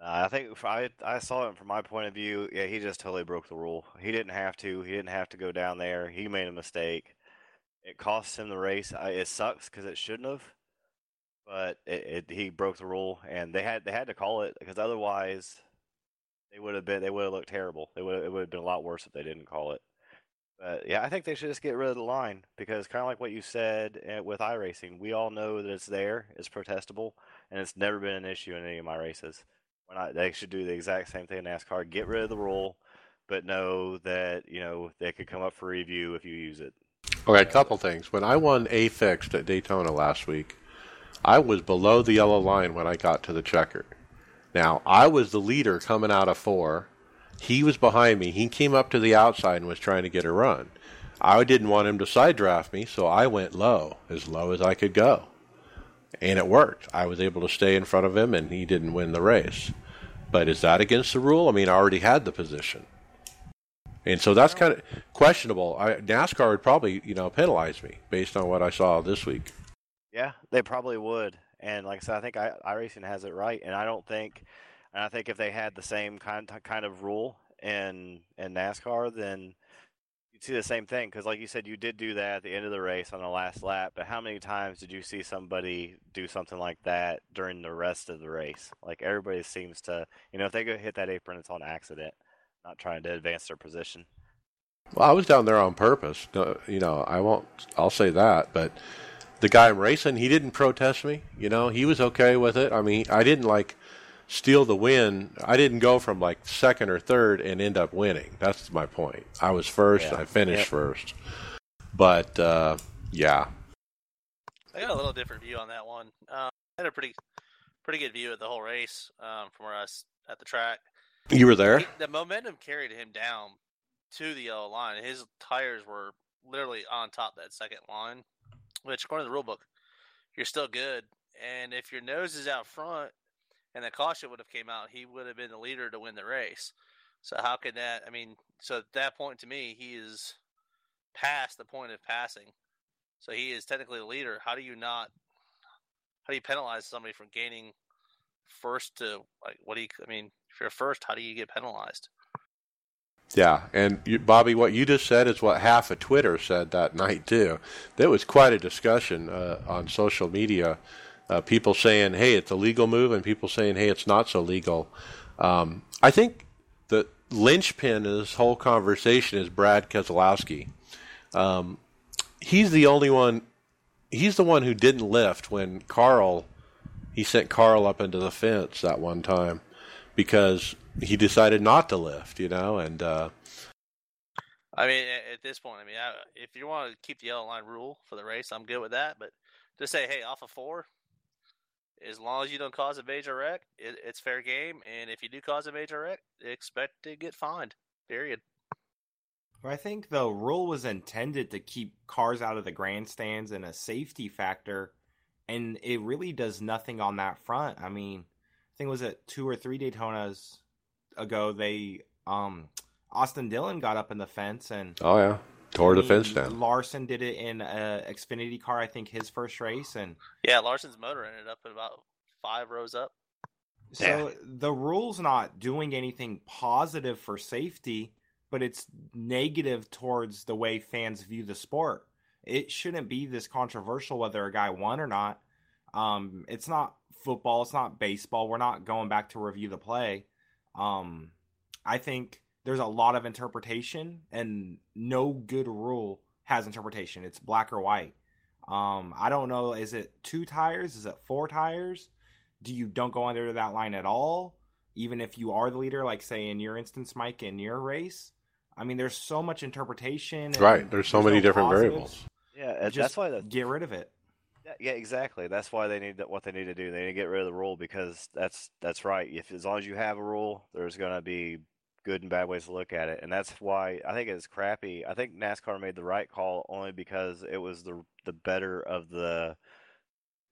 Uh, I think I I saw it from my point of view. Yeah, he just totally broke the rule. He didn't have to. He didn't have to go down there. He made a mistake. It cost him the race. I, it sucks because it shouldn't have, but it, it, he broke the rule, and they had they had to call it because otherwise they would have been they would have looked terrible. It would it would have been a lot worse if they didn't call it. But yeah, I think they should just get rid of the line because kind of like what you said eh, with iRacing, we all know that it's there, it's protestable, and it's never been an issue in any of my races. They should do the exact same thing in NASCAR. Get rid of the rule, but know that you know they could come up for review if you use it. Okay, a couple things. When I won A fixed at Daytona last week, I was below the yellow line when I got to the checker. Now, I was the leader coming out of four. He was behind me. He came up to the outside and was trying to get a run. I didn't want him to side draft me, so I went low, as low as I could go. And it worked. I was able to stay in front of him, and he didn't win the race. But is that against the rule? I mean, I already had the position. And so that's kind of questionable. I, NASCAR would probably, you know, penalize me based on what I saw this week. Yeah, they probably would. And like I said, I think I, iRacing has it right. And I don't think, and I think if they had the same kind kind of rule in in NASCAR, then you'd see the same thing. Because like you said, you did do that at the end of the race on the last lap. But how many times did you see somebody do something like that during the rest of the race? Like everybody seems to, you know, if they go hit that apron, it's on accident, not trying to advance their position. Well, I was down there on purpose. Uh, you know, I won't. I'll say that, but the guy I'm racing, he didn't protest me. You know, he was okay with it. I mean, I didn't like steal the win. I didn't go from like second or third and end up winning. That's my point. I was first. Yeah. I finished yep. first. But uh, yeah, I got a little different view on that one. Um, I had a pretty pretty good view of the whole race um, from where I was at the track. You were there. He, the momentum carried him down to the yellow line. His tires were literally on top that second line which according to the rule book, you're still good. And if your nose is out front and the caution would have came out, he would have been the leader to win the race. So how could that? I mean, so at that point to me, he is past the point of passing. So he is technically the leader. How do you not? How do you penalize somebody for gaining first to like? What do you? I mean, if you're first, how do you get penalized? Yeah, and you, Bobby, what you just said is what half of Twitter said that night too. There was quite a discussion uh, on social media. Uh, people saying, "Hey, it's a legal move," and people saying, "Hey, it's not so legal." Um, I think the linchpin of this whole conversation is Brad Keselowski. Um, he's the only one. He's the one who didn't lift when Carl. He sent Carl up into the fence that one time because he decided not to lift, you know, and uh, I mean, at this point, I mean, if you want to keep the yellow line rule for the race, I'm good with that. But just say, hey, off of four, as long as you don't cause a major wreck, it, it's fair game. And if you do cause a major wreck, expect to get fined. Period. I think the rule was intended to keep cars out of the grandstands and a safety factor, and it really does nothing on that front. I mean, I think it was at two or three Daytonas ago, they um, Austin Dillon got up in the fence and oh yeah, tore the fence down. Larson did it in a Xfinity car, I think his first race, and yeah, Larson's motor ended up at about five rows up. So yeah. the rule's not doing anything positive for safety, but it's negative towards the way fans view the sport. It shouldn't be this controversial whether a guy won or not. Um, it's not football. It's not baseball. We're not going back to review the play. Um, I think there's a lot of interpretation, and no good rule has interpretation. It's black or white. Um, I don't know. Is it two tires? Is it four tires? Do you don't go under that line at all? Even if you are the leader, like say in your instance, Mike, in your race. I mean, there's so much interpretation. Right. There's so there's many no different positives. variables. Yeah, that's why the, get rid of it. Yeah, exactly. That's why they need. What they need to do, they need to get rid of the rule because that's that's right. If as long as you have a rule, there's going to be good and bad ways to look at it, and that's why I think it's crappy. I think NASCAR made the right call only because it was the the better of the.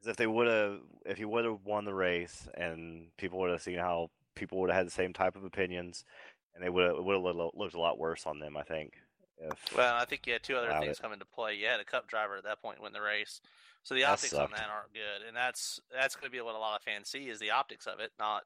If they would have, if he would have won the race, and people would have seen how people would have had the same type of opinions, and they would have would have looked a lot worse on them. I think. If well, I think you had two other things it. come into play. You had a Cup driver at that point win the race, so the optics on that aren't good, and that's that's going to be what a lot of fans see is the optics of it. Not,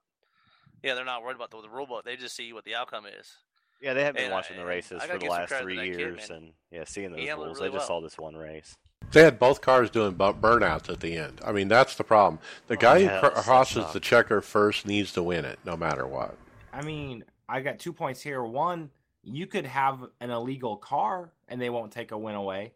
yeah, they're not worried about the, the rule book. They just see what the outcome is. Yeah, they have been and watching I, the races for the last three years, kid, and yeah, seeing those rules. Really they just well. saw this one race. They had both cars doing burnouts at the end. I mean, that's the problem. The oh, guy yeah, who crosses the checker first needs to win it, no matter what. I mean, I got two points here. One, you could have an illegal car and they won't take a win away.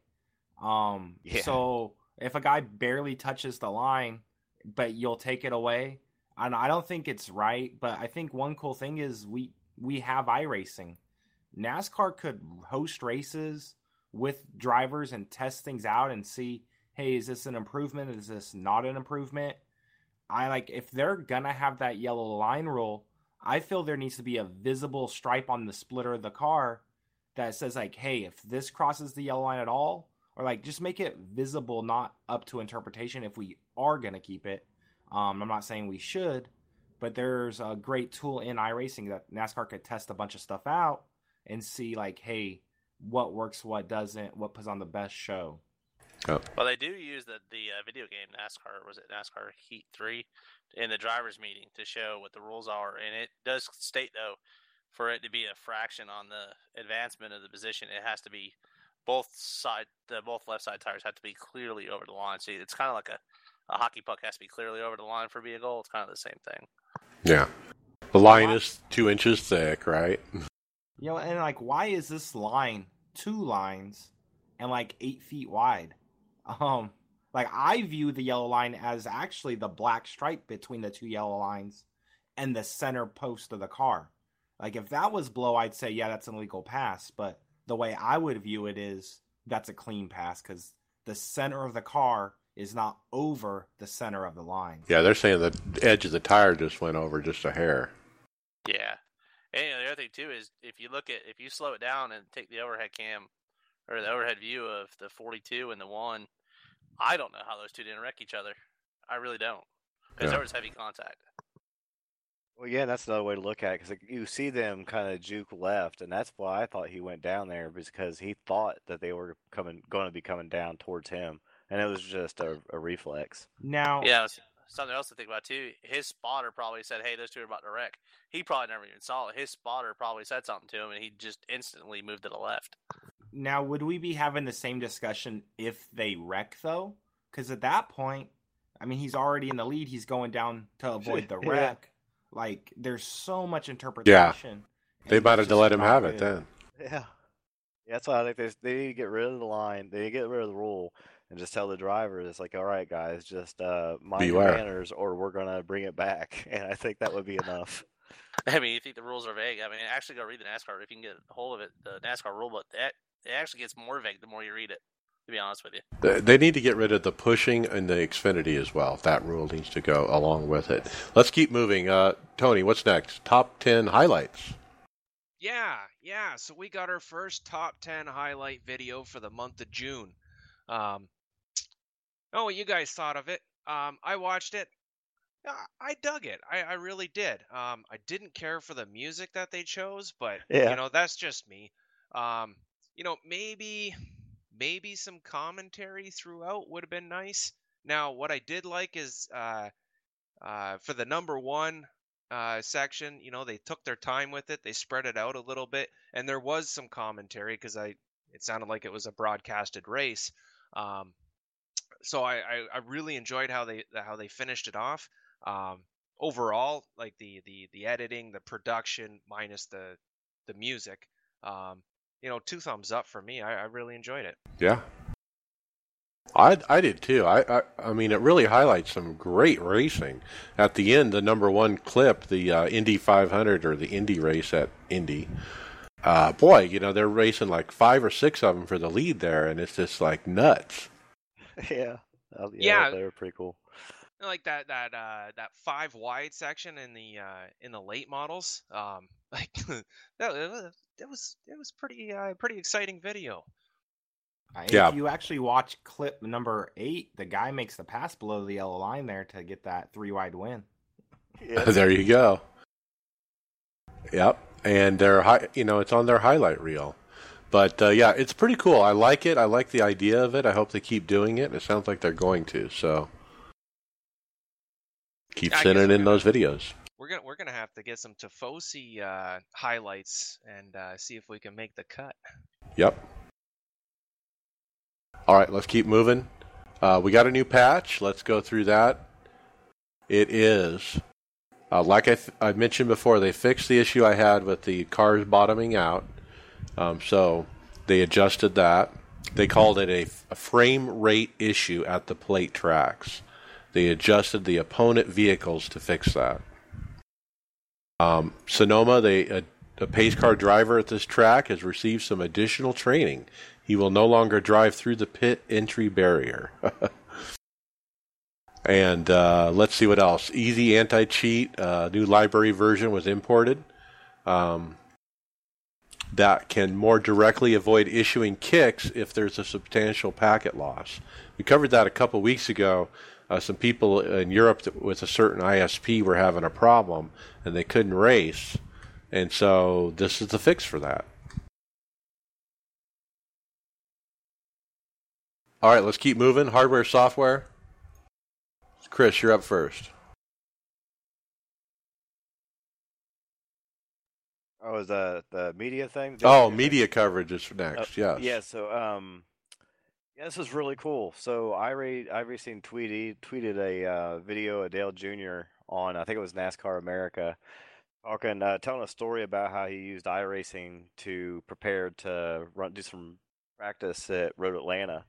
Um, Yeah. so if a guy barely touches the line, but you'll take it away, and I don't think it's right. But I think one cool thing is we we have iRacing. NASCAR could host races with drivers and test things out and see, hey, is this an improvement? Is this not an improvement? I like if they're gonna have that yellow line rule, I feel there needs to be a visible stripe on the splitter of the car that says like, hey, if this crosses the yellow line at all, or like just make it visible, not up to interpretation if we are gonna keep it. Um, I'm not saying we should, but there's a great tool in iRacing that NASCAR could test a bunch of stuff out and see like, hey, what works, what doesn't, what puts on the best show. Well, they do use the the uh, video game NASCAR. Was it NASCAR Heat Three in the drivers' meeting to show what the rules are, and it does state though, for it to be a fraction on the advancement of the position, it has to be both side the both left side tires have to be clearly over the line. See, it's kind of like a a hockey puck has to be clearly over the line for it to be a goal. It's kind of the same thing. Yeah. The line is two inches thick, right? You know, and like, why is this line two lines and like eight feet wide? Um, like I view the yellow line as actually the black stripe between the two yellow lines and the center post of the car. Like if that was blow, I'd say yeah, that's an illegal pass. But the way I would view it is that's a clean pass because the center of the car is not over the center of the line. Yeah, they're saying the edge of the tire just went over just a hair. Yeah, and you know, the other thing too is if you look at if you slow it down and take the overhead cam or the overhead view of the 42 and the one, I don't know how those two didn't wreck each other. I really don't because Yeah. there was heavy contact. Well, yeah, that's another way to look at it because you see them kind of juke left, and that's why I thought he went down there because he thought that they were coming, going to be coming down towards him, and it was just a, a reflex. Now, Yeah, something else to think about too. His spotter probably said, "Hey, those two are about to wreck." He probably never even saw it. His spotter probably said something to him, and he just instantly moved to the left. Now, would we be having the same discussion if they wreck though? Because at that point, I mean, he's already in the lead. He's going down to avoid the Yeah. wreck. Like, there's so much interpretation. Yeah, They and might have to let him not have it then. Yeah, yeah that's why I think they they need to get rid of the line. They need to get rid of the rule and just tell the drivers it's like, all right, guys, just uh, mind your manners, or we're gonna bring it back. And I think that would be enough. I mean, you think the rules are vague? I mean, actually, go read the NASCAR if you can get a hold of it. The NASCAR rule book that it actually gets more vague the more you read it. To be honest with you. They- They need to get rid of the pushing and the Xfinity as well. That rule needs to go along with it. Let's keep moving. Uh, Tony, what's next? Top 10 highlights. Yeah, yeah. So we got our first top 10 highlight video for the month of June. Um, oh, what you guys thought of it? Um, I watched it. Uh, I dug it. I, I really did. Um, I didn't care for the music that they chose, but Yeah. you know that's just me. Um, you know, maybe maybe some commentary throughout would have been nice. Now, what I did like is uh, uh, for the number one uh, section, you know, they took their time with it. They spread it out a little bit, and there was some commentary because I it sounded like it was a broadcasted race. Um, so I, I, I really enjoyed how they how they finished it off. Um, overall, like the, the the editing, the production minus the the music, um, you know, two thumbs up for me. I, I really enjoyed it. Yeah. I, I did too. I, I I mean, it really highlights some great racing. At the end, the number one clip, the uh, Indy 500 or the Indy race at Indy. Uh, boy, you know they're racing like five or six of them for the lead there, and it's just like nuts. yeah, uh, Yeah. they were pretty cool. like that that uh that five wide section in the uh in the late models um like that, it was it was pretty uh pretty exciting video Yeah. If you actually watch clip number eight, the guy makes the pass below the yellow line there to get that three wide win. Yeah. there you go. Yep, and they're hi- you know it's on their highlight reel. But uh, yeah, it's pretty cool. I like it. I like the idea of it. I hope they keep doing it. It sounds like they're going to. So keep I sending in those videos. We're gonna we're gonna have to get some Tifosi uh highlights and uh see if we can make the cut Yep. All right, let's keep moving. Uh, we got a new patch. Let's go through that. It is, uh, like I, th- I mentioned before, they fixed the issue I had with the cars bottoming out. Um, so they adjusted that. They called it a, a frame rate issue at the plate tracks. They adjusted the opponent vehicles to fix that. Um, Sonoma, they, a, a pace car driver at this track, has received some additional training. He will no longer drive through the pit entry barrier. and uh, let's see what else. Easy anti cheat, uh, new library version was imported. Um, that can more directly avoid issuing kicks if there's a substantial packet loss. We covered that a couple weeks ago. Uh, some people in Europe that, with a certain ISP were having a problem and they couldn't race, and so this is the fix for that. All right, let's keep moving. Hardware, software. Chris, you're up first. Oh, is the the media thing? Oh, media coverage is next. Uh, yes. Yeah. So, um, yeah, this is really cool. So, iRay iRacing tweeted tweeted a uh, video of Dale Jr. on I think it was NASCAR America, talking uh, telling a story about how he used iRacing to prepare to run do some practice at Road Atlanta.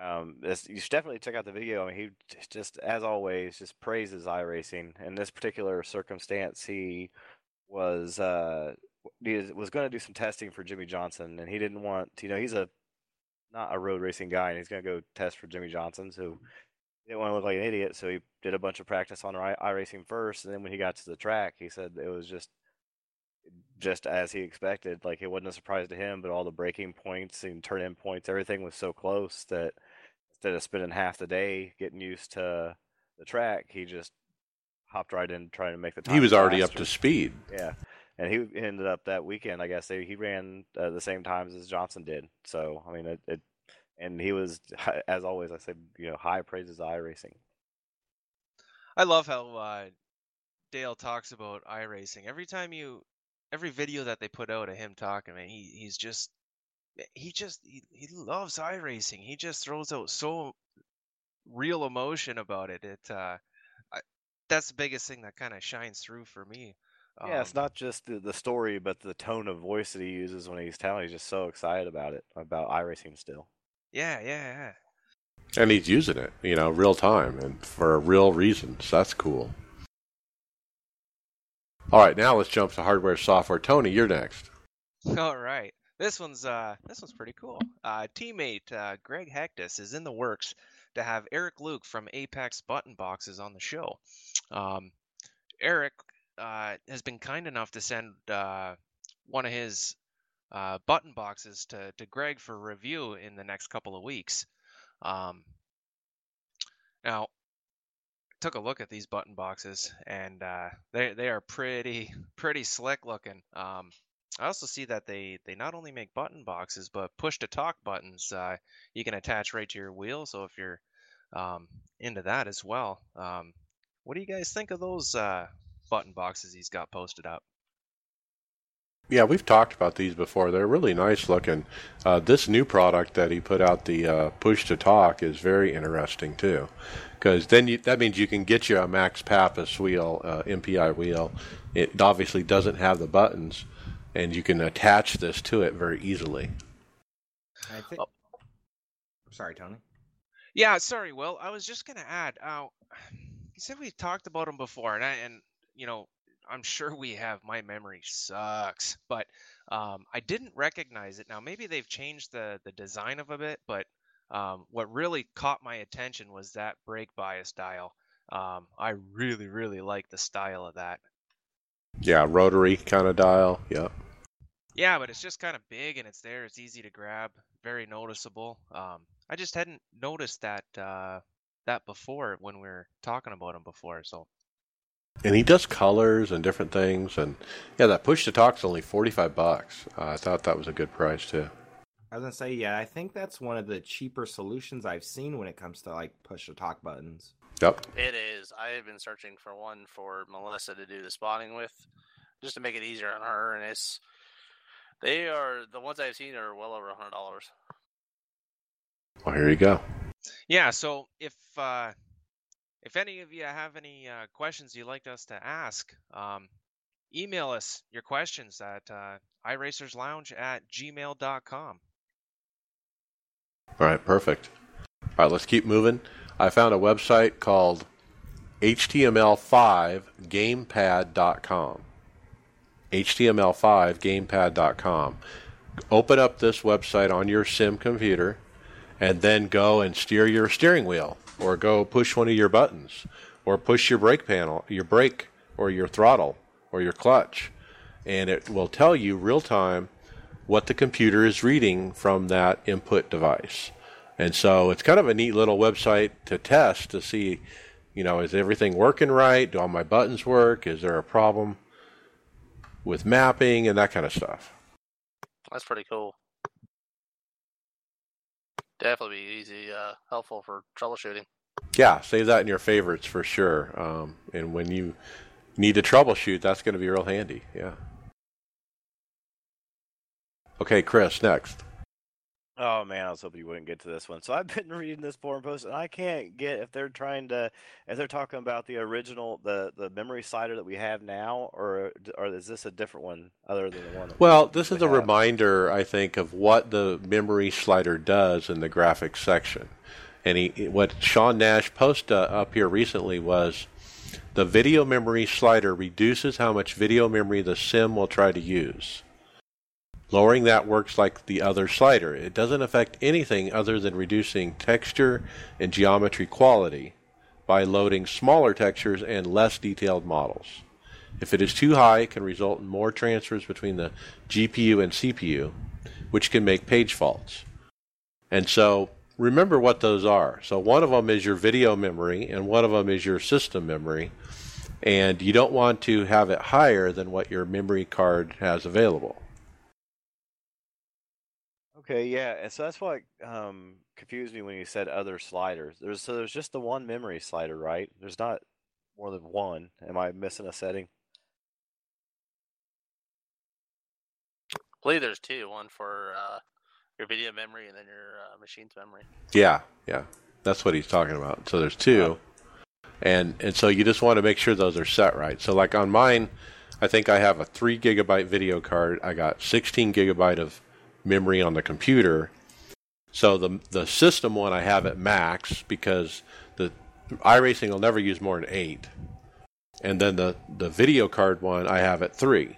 Um, this, you should definitely check out the video. I mean, he just, as always, just praises iRacing. In this particular circumstance, he was uh, he was going to do some testing for Jimmie Johnson, and he didn't want you know he's a not a road racing guy, and he's going to go test for Jimmie Johnson, so he didn't want to look like an idiot. So he did a bunch of practice on iRacing first, and then when he got to the track, he said it was just just as he expected. Like it wasn't a surprise to him, but all the braking points and turn in points, everything was so close that instead of spending half the day getting used to the track, he just hopped right in trying to make the time. He was already faster. up to speed. Yeah, and he ended up that weekend. I guess he ran uh, the same times as Johnson did. So I mean, it, it and he was as always. I said, you know, high praises iRacing. I love how uh, Dale talks about iRacing. Every time you, every video that they put out of him talking, man, he he's just he just he, he loves iRacing. He just throws out so real emotion about it. It uh, I, that's the biggest thing that kind of shines through for me. Yeah, it's Um, not just the, the story, but the tone of voice that he uses when he's telling. He's just so excited about it, about iRacing still. yeah, yeah, yeah. And he's using it, you know, real time and for a real reasons. That's cool. All right, now let's jump to hardware software. Tony, you're next. All right. This one's uh this one's pretty cool. Uh teammate uh Greg Hectus is in the works to have Eric Luke from Apex Button Boxes on the show. Um Eric uh has been kind enough to send uh one of his uh button boxes to to Greg for review in the next couple of weeks. Um now took a look at these button boxes and uh they they are pretty pretty slick looking. Um I also see that they they not only make button boxes, but push to talk buttons uh, you can attach right to your wheel. So if you're um, into that as well, um, what do you guys think of those button boxes he's got posted up? Yeah, we've talked about these before. They're really nice looking. Uh, this new product that he put out, the uh, push to talk, is very interesting too, because then you, that means you can get you a Max Papis wheel, uh, MPI wheel. It obviously doesn't have the buttons, and you can attach this to it very easily. I think. Oh. Sorry, Tony. Yeah, sorry, Will. I was just gonna add. Uh, you said we talked about them before, and I, and you know, I'm sure we have. My memory sucks, but um, I didn't recognize it. Now maybe they've changed the the design of a bit, but um, what really caught my attention was that brake bias dial. Um, I really, really like the style of that. Yeah, rotary kind of dial. Yep. Yeah, but it's just kind of big and it's there. It's easy to grab, very noticeable. Um, I just hadn't noticed that uh, that before when we were talking about them before. So And he does colors and different things, and yeah, that push to talk's only forty five bucks. Uh, I thought that was a good price too. I was gonna say, yeah, I think that's one of the cheaper solutions I've seen when it comes to like push to talk buttons. Yep. It is. I have been searching for one for Melissa to do the spotting with, just to make it easier on her. And it's they are the ones I've seen are well over a hundred dollars. Well, here you go. yeah, so if uh, if any of you have any uh, questions you'd like us to ask, um, email us your questions at uh, iRacersLounge at gmail.com. All right, perfect. All right, let's keep moving. I found a website called HTML5gamepad.com. HTML5gamepad.com. Open up this website on your sim computer and then go and steer your steering wheel or go push one of your buttons or push your brake panel, your brake or your throttle or your clutch. And it will tell you real time what the computer is reading from that input device. And so it's kind of a neat little website to test to see, you know, is everything working right? Do all my buttons work? Is there a problem with mapping and that kind of stuff? That's pretty cool. Definitely be easy, uh, helpful for troubleshooting. Yeah, save that in your favorites for sure. Um, and when you need to troubleshoot, that's going to be real handy. Yeah. Okay, Chris, next. Oh man, I was hoping you wouldn't get to this one. So I've been reading this forum post, and I can't get if they're trying to, if they're talking about the original, the the memory slider that we have now, or or is this a different one other than the one? That Well, this we is a reminder, I think, of what the memory slider does in the graphics section. And he, what Sean Nash posted uh, up here recently was the video memory slider reduces how much video memory the sim will try to use. Lowering that works like the other slider. It doesn't affect anything other than reducing texture and geometry quality by loading smaller textures and less detailed models. If it is too high, it can result in more transfers between the GPU and CPU, which can make page faults. And so remember what those are. So one of them is your video memory, and one of them is your system memory. And you don't want to have it higher than what your memory card has available. Okay, yeah, and so that's what um, confused me when you said other sliders. There's so there's just the one memory slider, right? There's not more than one. Am I missing a setting? I believe there's two one for uh, your video memory and then your uh, machine's memory. Yeah, yeah. That's what he's talking about. So there's two. And and so you just want to make sure those are set right. So like on mine, I think I have a three gigabyte video card. I got 16 gigabyte of memory on the computer. So the the system one I have at max because the iRacing will never use more than eight. And then the the video card one I have at three,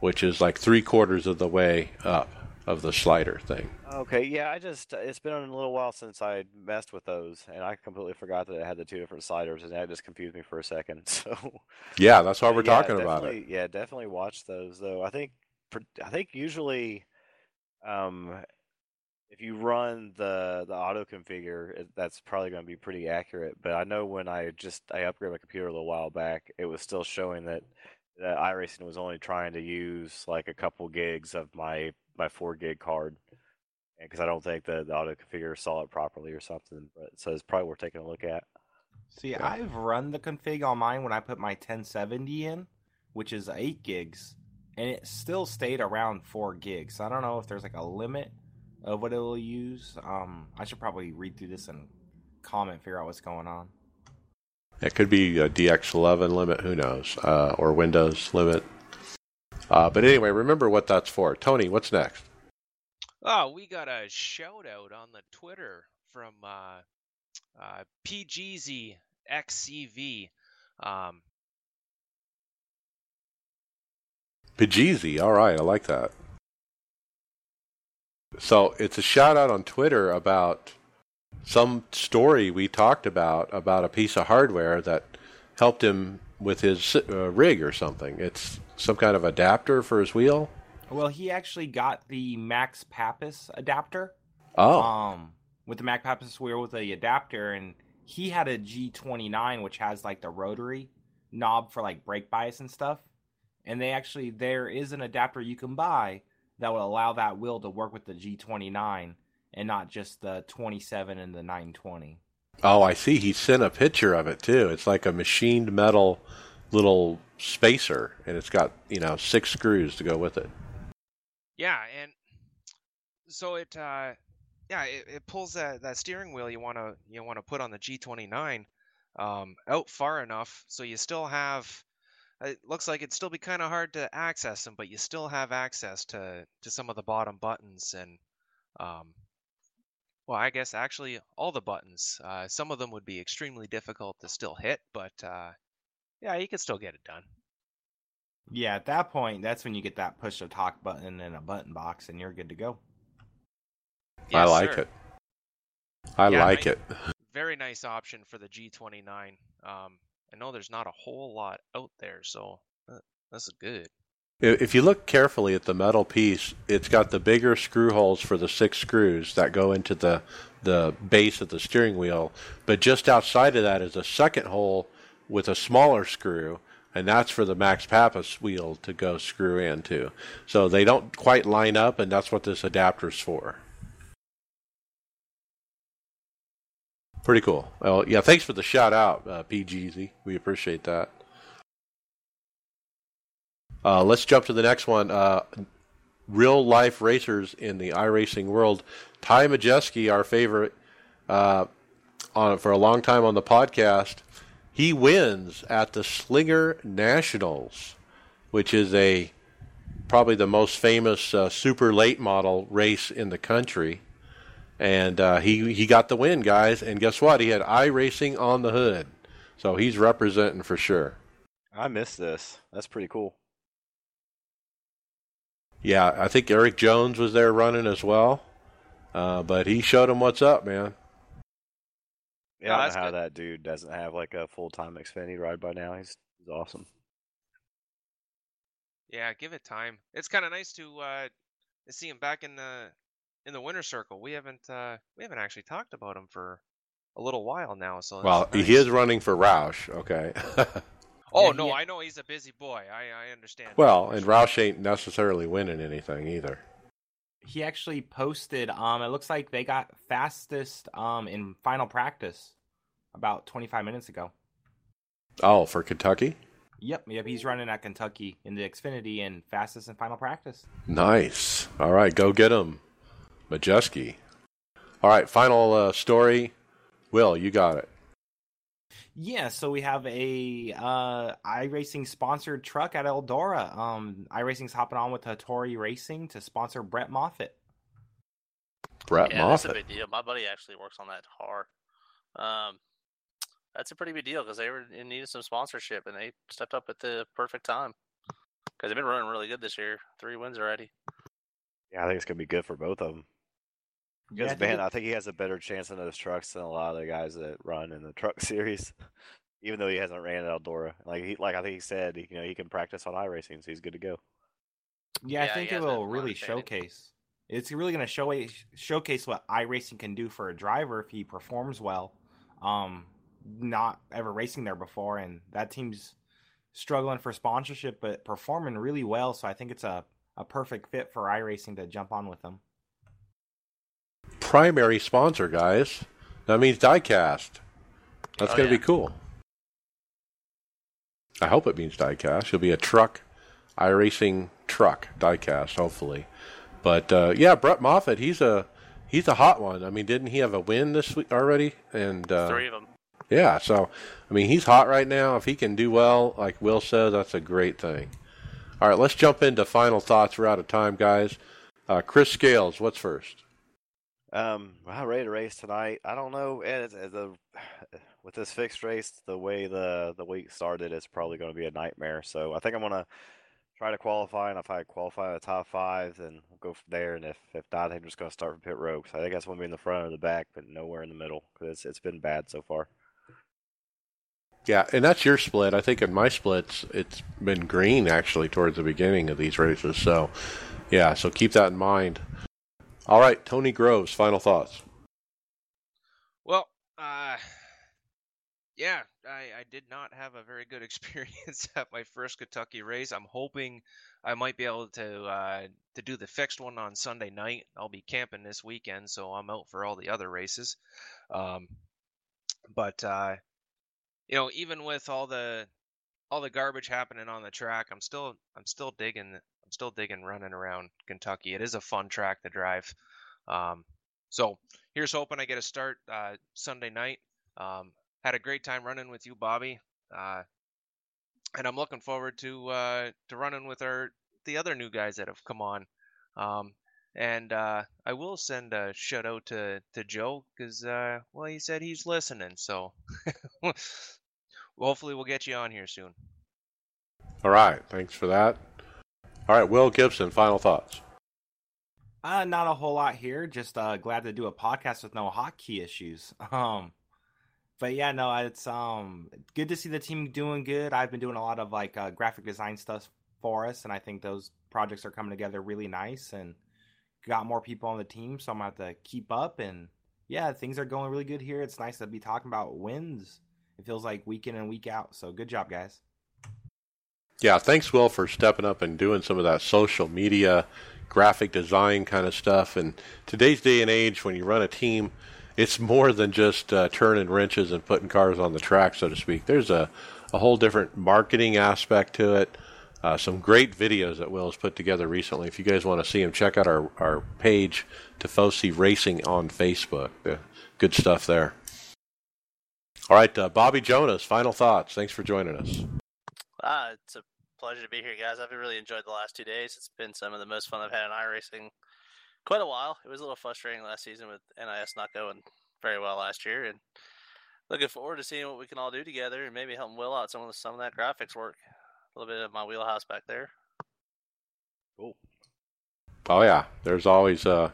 which is like three quarters of the way up of the slider thing. Okay, yeah, I just it's been a little while since I messed with those, and I completely forgot that it had the two different sliders, and that just confused me for a second. So Yeah, that's why we're yeah, talking about it. Yeah, definitely watch those though. I think I think usually, um, if you run the the auto configure, it, that's probably going to be pretty accurate. But I know when I just I upgraded my computer a little while back, it was still showing that that iRacing was only trying to use like a couple gigs of my my four gig card, because I don't think the, the auto configure saw it properly or something. But so it's probably worth taking a look at. See, I've run the config on mine when I put my 1070 in, which is 8 gigs, and it still stayed around 4 gigs. So I don't know if there's like a limit of what it will use. Um, I should probably read through this and comment, figure out what's going on. It could be a DX11 limit, who knows, uh, or Windows limit. Uh, but anyway, remember what that's for. Tony, what's next? Oh, we got a shout out on the Twitter from uh, uh, PGZXCV. Um, Pajeezy. All right, I like that. So it's a shout out on Twitter about some story we talked about about a piece of hardware that helped him with his uh, rig or something. It's some kind of adapter for his wheel. Well, he actually got the Max Papis adapter. Oh, Um, with the Max Papis wheel with the adapter, and he had a G29 which has like the rotary knob for like brake bias and stuff. And they actually there is an adapter you can buy that will allow that wheel to work with the G29 and not just the 27 and the 920. oh, I see. He sent a picture of it too. It's like a machined metal little spacer, and it's got you know six screws to go with it. yeah, and so it, uh, yeah, it, it pulls that, that steering wheel you want to you want to put on the G29 um, out far enough so you still have it looks like it'd still be kind of hard to access them, but you still have access to to some of the bottom buttons and um, well, I guess actually all the buttons. Uh, some of them would be extremely difficult to still hit, but uh, yeah, you could still get it done. Yeah, at that point, that's when you get that push to talk button and a button box, and you're good to go. I like sir. it. I Yeah, like I- it. Very nice option for the G29. Um, I know there's not a whole lot out there, so is good. If you look carefully at the metal piece, it's got the bigger screw holes for the six screws that go into the the base of the steering wheel, but just outside of that is a second hole with a smaller screw, and that's for the Max Papis wheel to go screw into. So they don't quite line up, and that's what this adapter's for. Pretty cool. Well, yeah, thanks for the shout out, uh, PGZ. We appreciate that. Uh, let's jump to the next one. Uh, real life racers in the iRacing world. Ty Majeski, our favorite, uh, on for a long time on the podcast, he wins at the Slinger Nationals, which is a probably the most famous uh, super late model race in the country. And uh, he he got the win, guys. And guess what? He had iRacing on the hood, so he's representing for sure. I missed this. That's pretty cool. Yeah, I think Erik Jones was there running as well, uh, but he showed him what's up, man. Yeah, No, I don't know how good. that dude doesn't have like a full time Xfinity ride by now. He's he's awesome. Yeah, give it time. It's kind of nice to uh, to see him back in the in the winter circle. We haven't uh, we haven't actually talked about him for a little while now. So Well, that's he is running for Roush, okay. Oh Yeah, no, he- I know he's a busy boy. I I understand. well, and sure. Roush ain't necessarily winning anything either. He actually posted. Um, it looks like they got fastest um in final practice about 25 minutes ago. Oh, for Kentucky? Yep, yep. He's running at Kentucky in the Xfinity and fastest in final practice. Nice. All right, go get him, Majeski. All right, final uh, story. Will, you got it. Yeah, so we have a uh, iRacing sponsored truck at Eldora. Um, iRacing's hopping on with Hattori Racing to sponsor Brett Moffitt. Brett yeah, that's a big deal. My buddy actually works on that car. Um, that's a pretty big deal because they were in need of some sponsorship and they stepped up at the perfect time because they've been running really good this year. Three wins already. Yeah, I think it's gonna be good for both of them. Yeah, I Because think man, I think he has a better chance in those trucks than a lot of the guys that run in the truck series. Even though he hasn't ran at Eldora, like he, like I think he said, he, you know, he can practice on iRacing, so he's good to go. Yeah, I think it will really showcase. It's really going to show showcase what iRacing can do for a driver if he performs well. Um, not ever racing there before, and that team's struggling for sponsorship, but performing really well. So I think it's a a perfect fit for iRacing to jump on with them. Primary sponsor, guys. That means diecast. That's Oh, going to yeah. be cool. I hope it means diecast. It'll be a truck, iRacing truck diecast, hopefully. But uh, yeah, Brett Moffitt, he's a he's a hot one. I mean, didn't he have a win this week already? And uh, Three of them. Yeah, so I mean he's hot right now. If he can do well, like Will says, that's a great thing. All right, let's jump into final thoughts. We're out of time, guys. Uh, Chris Scales, what's first? Um, how ready to race tonight? I don't know. It's a, with this fixed race, the way the the week started, it's probably going to be a nightmare. So I think I'm gonna try to qualify, and if I qualify the top five, then we'll go from there. And if if not, I'm just going to start from pit road. So I think that's going to be in the front or the back, but nowhere in the middle because it's it's been bad so far. Yeah, and that's your split. I think in my splits, it's been green actually towards the beginning of these races. So, yeah, so keep that in mind. All right, Tony Groves, final thoughts. Well, uh, yeah, I, I did not have a very good experience at my first Kentucky race. I'm hoping I might be able to uh, to do the fixed one on Sunday night. I'll be camping this weekend, so I'm out for all the other races. Um, but uh, you know, even with all the all the garbage happening on the track, I'm still I'm still digging I'm still digging running around Kentucky. It is a fun track to drive. Um, so here's hoping I get a start uh, Sunday night. Um, had a great time running with you, Bobby. Uh, and I'm looking forward to uh, to running with our the other new guys that have come on. Um, and uh, I will send a shout out to to Joe because uh, well, he said he's listening. So hopefully we'll get you on here soon. All right, thanks for that. All right, Will Gibson, final thoughts. Uh, not a whole lot here. Just uh, glad to do a podcast with no hotkey issues. Um, but yeah, no, it's um good to see the team doing good. I've been doing a lot of like uh, graphic design stuff for us, and I think those projects are coming together really nice. And got more people on the team, so I'm gonna have to keep up. And yeah, things are going really good here. It's nice to be talking about wins. It feels like week in and week out. So good job, guys. Yeah, thanks, Will, for stepping up and doing some of that social media, graphic design kind of stuff. And today's day and age, when you run a team, it's more than just uh, turning wrenches and putting cars on the track, so to speak. There's a, a whole different marketing aspect to it. Uh, some great videos that Will has put together recently. If you guys want to see them, check out our, our page, Tifosi Racing on Facebook. Good stuff there. All right, uh, Bobby Jonas, final thoughts. Thanks for joining us. Ah, it's a pleasure to be here, guys. I've really enjoyed the last two days. It's been some of the most fun I've had in iRacing quite a while. It was a little frustrating last season with NIS not going very well last year, and looking forward to seeing what we can all do together and maybe helping Will out some of the, some of that graphics work. A little bit of my wheelhouse back there. Cool. Oh yeah, there's always a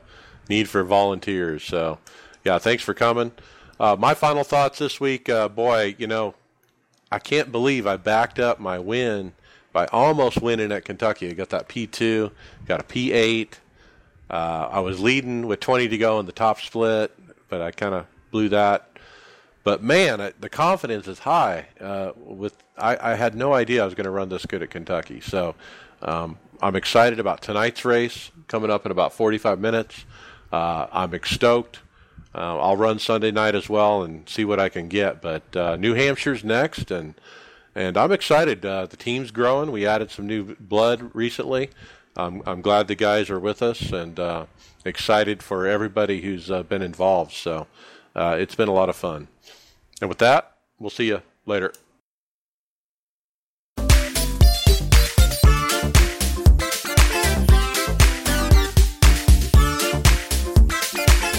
need for volunteers. So yeah, thanks for coming. Uh, my final thoughts this week, uh, boy, you know, I can't believe I backed up my win by almost winning at Kentucky. I got that P2, got a P8. Uh, I was leading with 20 to go in the top split, but I kind of blew that. But man, the confidence is high. Uh, with I, I, had no idea I was going to run this good at Kentucky, so um, I'm excited about tonight's race coming up in about 45 minutes. Uh, I'm stoked. Uh, I'll run Sunday night as well and see what I can get. But uh, New Hampshire's next, and and I'm excited. Uh, the team's growing. We added some new blood recently. I'm I'm glad the guys are with us, and uh, excited for everybody who's uh, been involved. So uh, it's been a lot of fun. And with that, we'll see you later.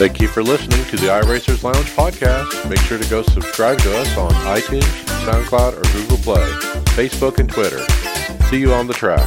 Thank you for listening to the iRacers Lounge podcast. Make sure to go subscribe to us on iTunes, SoundCloud, or Google Play, Facebook, and Twitter. See you on the track.